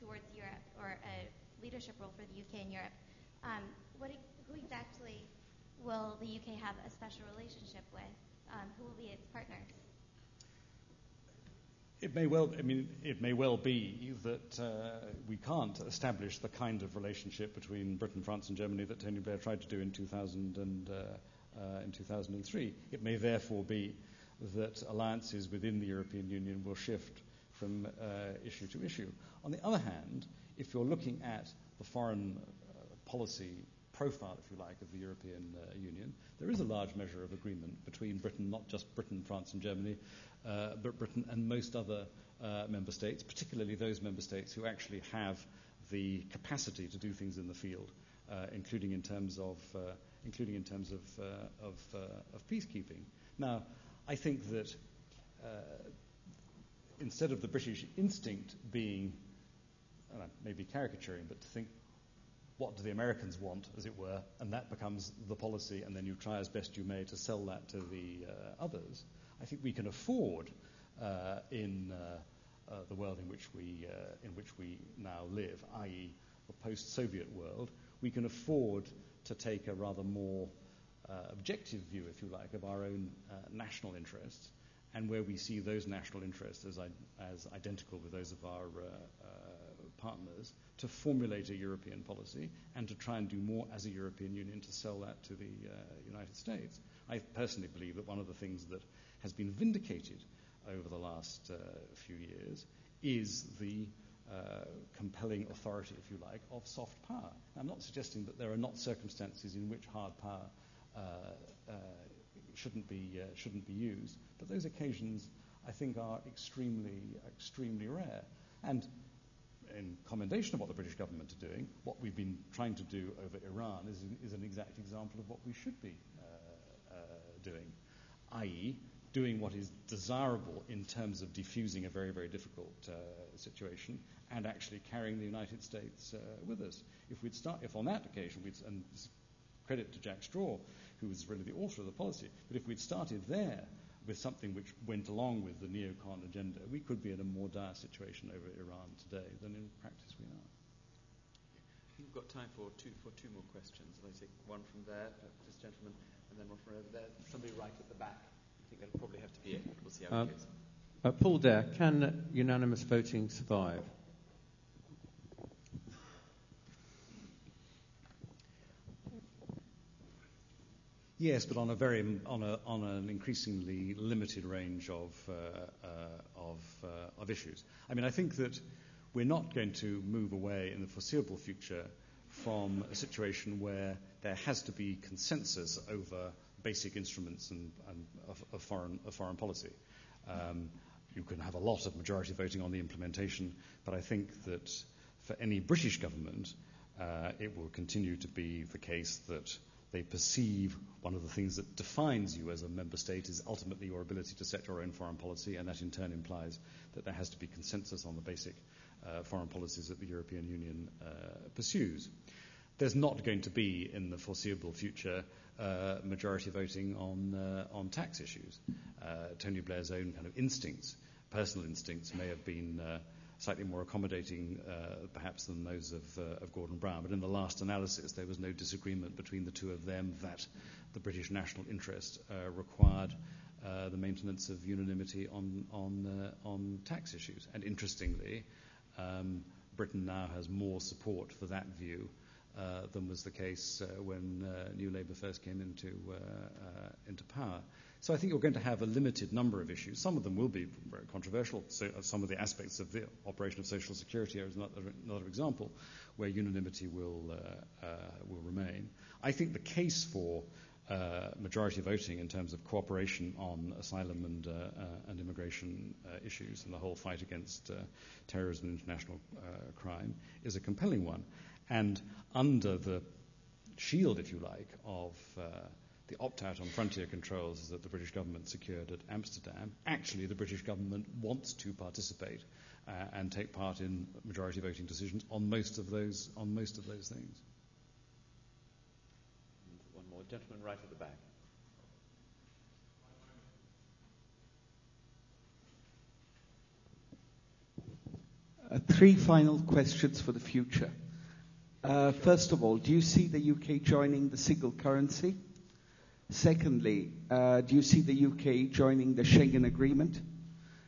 towards Europe, or a leadership role for the UK in Europe, um, what, who exactly will the UK have a special relationship with? Um, who will be its partners? It may well, I mean, it may well be that uh, we can't establish the kind of relationship between Britain, France, and Germany that Tony Blair tried to do in 2000 and, uh, uh, in 2003. It may therefore be that alliances within the European Union will shift from uh, issue to issue. On the other hand, if you're looking at the foreign uh, policy profile, if you like, of the European uh, Union, there is a large measure of agreement between Britain, not just Britain, France, and Germany, uh, but Britain and most other uh, member states, particularly those member states who actually have the capacity to do things in the field, uh, including in terms of including in terms of of, of, peacekeeping. Now, I think that instead of the British instinct being maybe caricaturing, but to think what do the Americans want, as it were, and that becomes the policy, and then you try as best you may to sell that to the uh, others. I think we can afford uh, in uh, uh the world in which we uh, in which we now live, i.e., the post-Soviet world, we can afford to take a rather more uh, objective view, if you like, of our own national interests, and where we see those national interests as, as identical with those of our partners to formulate a European policy and to try and do more as a European Union to sell that to the uh, United States. I personally believe that one of the things that has been vindicated over the last uh, few years is the uh, compelling authority, if you like, of soft power. I'm not suggesting that there are not circumstances in which hard power uh, uh, shouldn't be uh, shouldn't be used, but those occasions I think are extremely extremely rare. And in commendation of what the British government are doing, what we've been trying to do over Iran is, is an exact example of what we should be uh, uh, doing, i.e., doing what is desirable in terms of diffusing a very, very difficult uh, situation and actually carrying the United States uh, with us. If we'd start, if on that occasion, we'd, and credit to Jack Straw, who was really the author of the policy, but if we'd started there with something which went along with the neocon agenda, we could be in a more dire situation over Iran today than in practice we are. I think we've got time for two, for two more questions. I'll take one from there, this gentleman, and then one from over there. Somebody right at the back. I think that'll probably have to be it. We'll see how um, it goes. Uh, Paul Dare, can unanimous voting survive? Yes, but on an increasingly limited range of uh, uh, uh, of issues. I mean, I think that we're not going to move away in the foreseeable future from a situation where there has to be consensus over basic instruments of, foreign policy. Um, you can have a lot of majority voting on the implementation, but I think that for any British government, it will continue to be the case that they perceive one of the things that defines you as a member state is ultimately your ability to set your own foreign policy, and that in turn implies that there has to be consensus on the basic uh, foreign policies that the European Union uh, pursues. There's not going to be, in the foreseeable future, uh, majority voting on, uh, on tax issues. Uh, Tony Blair's own kind of instincts, personal instincts, may have been uh, slightly more accommodating, uh, perhaps, than those of, uh, of, Gordon Brown. But in the last analysis, there was no disagreement between the two of them that the British national interest uh, required uh, the maintenance of unanimity on, on, uh, on tax issues. And interestingly, um, Britain now has more support for that view uh, than was the case when New Labour first came into, into power. So I think you're going to have a limited number of issues. Some of them will be very controversial. So some of the aspects of the operation of social security are another, another example where unanimity will, uh, uh, will remain. I think the case for uh, majority voting in terms of cooperation on asylum and, and immigration issues and the whole fight against terrorism and international crime is a compelling one. And under the shield, if you like, of uh, the opt out on frontier controls that the British government secured at Amsterdam, actually the British government wants to participate uh, and take part in majority voting decisions on most of those, on most of those things. One more gentleman right at the back. Uh, three final questions for the future. Uh, first of all, do you see the UK joining the single currency? Secondly, uh, do you see the UK joining the Schengen Agreement?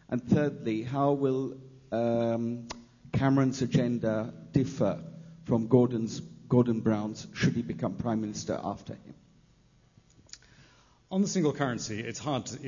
And thirdly, how will um, Cameron's agenda differ from Gordon Brown's should he become Prime Minister after him? On the single currency, it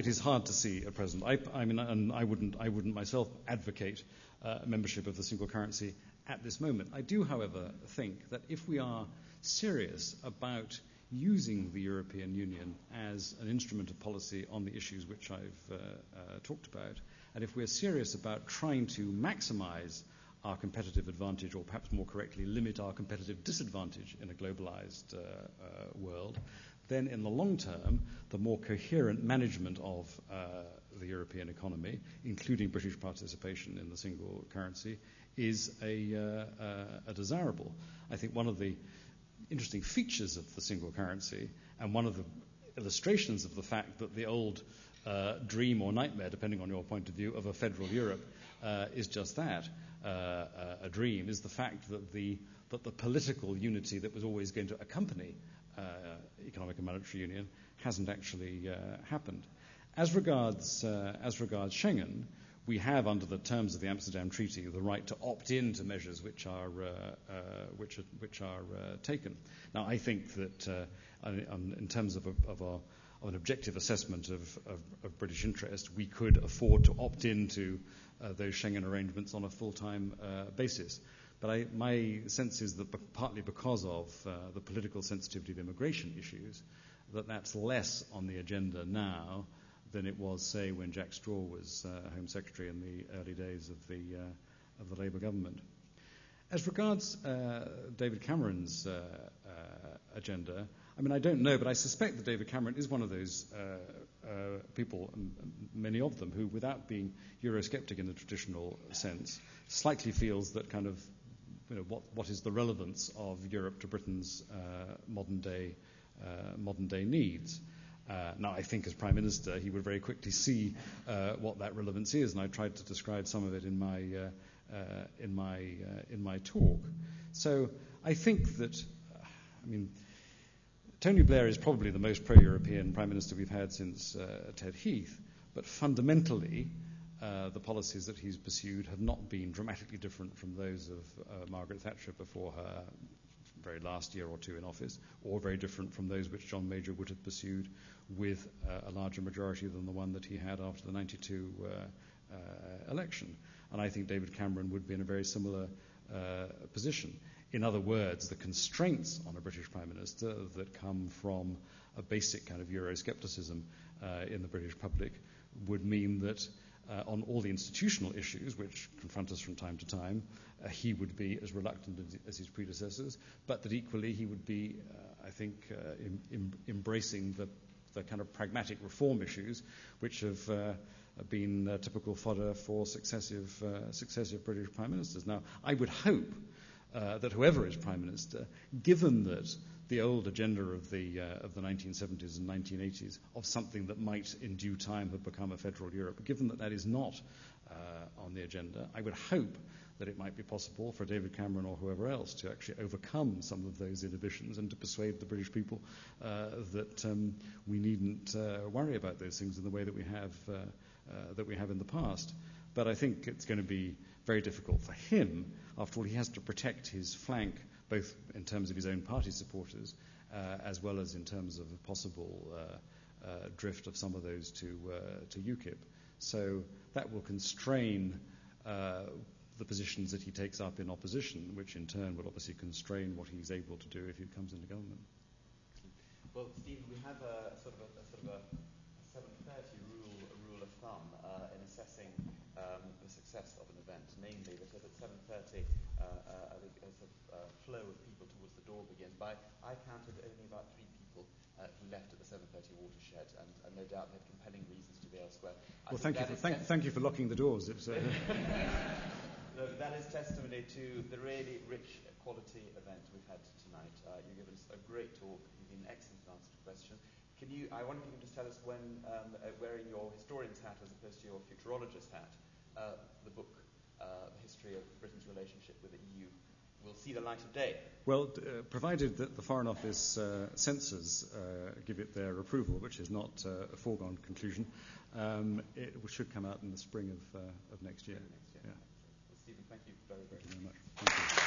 is hard to see at present. I, mean, and I wouldn't, I wouldn't myself advocate uh, membership of the single currency at this moment. I do, however, think that if we are serious about using the European Union as an instrument of policy on the issues which I've uh, uh, talked about, and if we're serious about trying to maximize our competitive advantage, or perhaps more correctly, limit our competitive disadvantage in a globalized uh, uh world, then in the long term, the more coherent management of uh, the European economy, including British participation in the single currency, is a, uh, a desirable. I think one of the interesting features of the single currency and one of the illustrations of the fact that the old uh, dream or nightmare, depending on your point of view, of a federal Europe uh, is just that uh, uh, a dream, is the fact that the, that the political unity that was always going to accompany economic and monetary union hasn't actually happened. As regards, as regards Schengen, we have, under the terms of the Amsterdam Treaty, the right to opt in to measures which are, uh, uh, which are, which are uh, taken. Now, I think that uh, in terms of, a, of, of, an objective assessment of, of, British interest, we could afford to opt into uh, those Schengen arrangements on a full time uh, basis. But I, my sense is that partly because of the political sensitivity of immigration issues, that that's less on the agenda now than it was, say, when Jack Straw was uh, Home Secretary in the early days of the, uh, of the Labour government. As regards uh, David Cameron's uh, uh, agenda, I mean, I don't know, but I suspect that David Cameron is one of those people, many of them, who, without being Eurosceptic in the traditional sense, slightly feels that kind of, you know, what, what is the relevance of Europe to Britain's modern day modern day needs. Uh, now, I think as Prime Minister, he would very quickly see uh, what that relevance is, and I tried to describe some of it in my, uh, uh in my, uh, in my talk. So I think that, I mean, Tony Blair is probably the most pro European Prime Minister we've had since uh, Ted Heath, but fundamentally, the policies that he's pursued have not been dramatically different from those of Margaret Thatcher before her very last year or two in office, or very different from those which John Major would have pursued with uh, a larger majority than the one that he had after the 92 uh, uh, election. And I think David Cameron would be in a very similar position. In other words, the constraints on a British Prime Minister that come from a basic kind of Euroscepticism in the British public would mean that uh, on all the institutional issues which confront us from time to time, uh, he would be as reluctant as his predecessors, but that equally he would be, I think, embracing the the kind of pragmatic reform issues which have uh, been uh, typical fodder for successive, uh, successive British prime ministers. Now, I would hope uh, that whoever is prime minister, given that the old agenda of the, uh, of the 1970s and 1980s of something that might in due time have become a federal Europe, given that that is not on the agenda, I would hope that it might be possible for David Cameron or whoever else to actually overcome some of those inhibitions and to persuade the British people uh, that um, we needn't uh, worry about those things in the way that we have uh, uh that we have in the past. But I think it's going to be very difficult for him. After all, he has to protect his flank both in terms of his own party supporters uh, as well as in terms of a possible uh, uh, drift of some of those to, to UKIP. So that will constrain the positions that he takes up in opposition, which in turn will obviously constrain what he's able to do if he comes into government. Well, Stephen, we have a sort of a, a sort of a 7:30 rule, a rule of thumb uh, in assessing um, the success of an event, namely that at 7:30 uh, uh, a, sort of, uh, flow of people towards the door begins. By I counted only about three people uh, who left at the 7:30 watershed, and, and, no doubt they had compelling reasons to be elsewhere. I well, thank you, for, thank, thank, you for locking the doors. Uh, Look, that is testimony to the really rich quality event we've had tonight. Uh, you've given us a great talk. You've been excellent answer to questions. Can you, I wonder if you can just tell us when, um, uh, wearing your historian's hat as opposed to your futurologist hat, uh, the book, uh, The History of Britain's Relationship with the EU, will see the light of day? Well, uh, provided that the Foreign Office uh, censors uh, give it their approval, which is not uh, a foregone conclusion, um, it should come out in the spring of, uh, of next year. Next year. Yeah. Well, Stephen, thank you very, very, thank you very much. Thank you.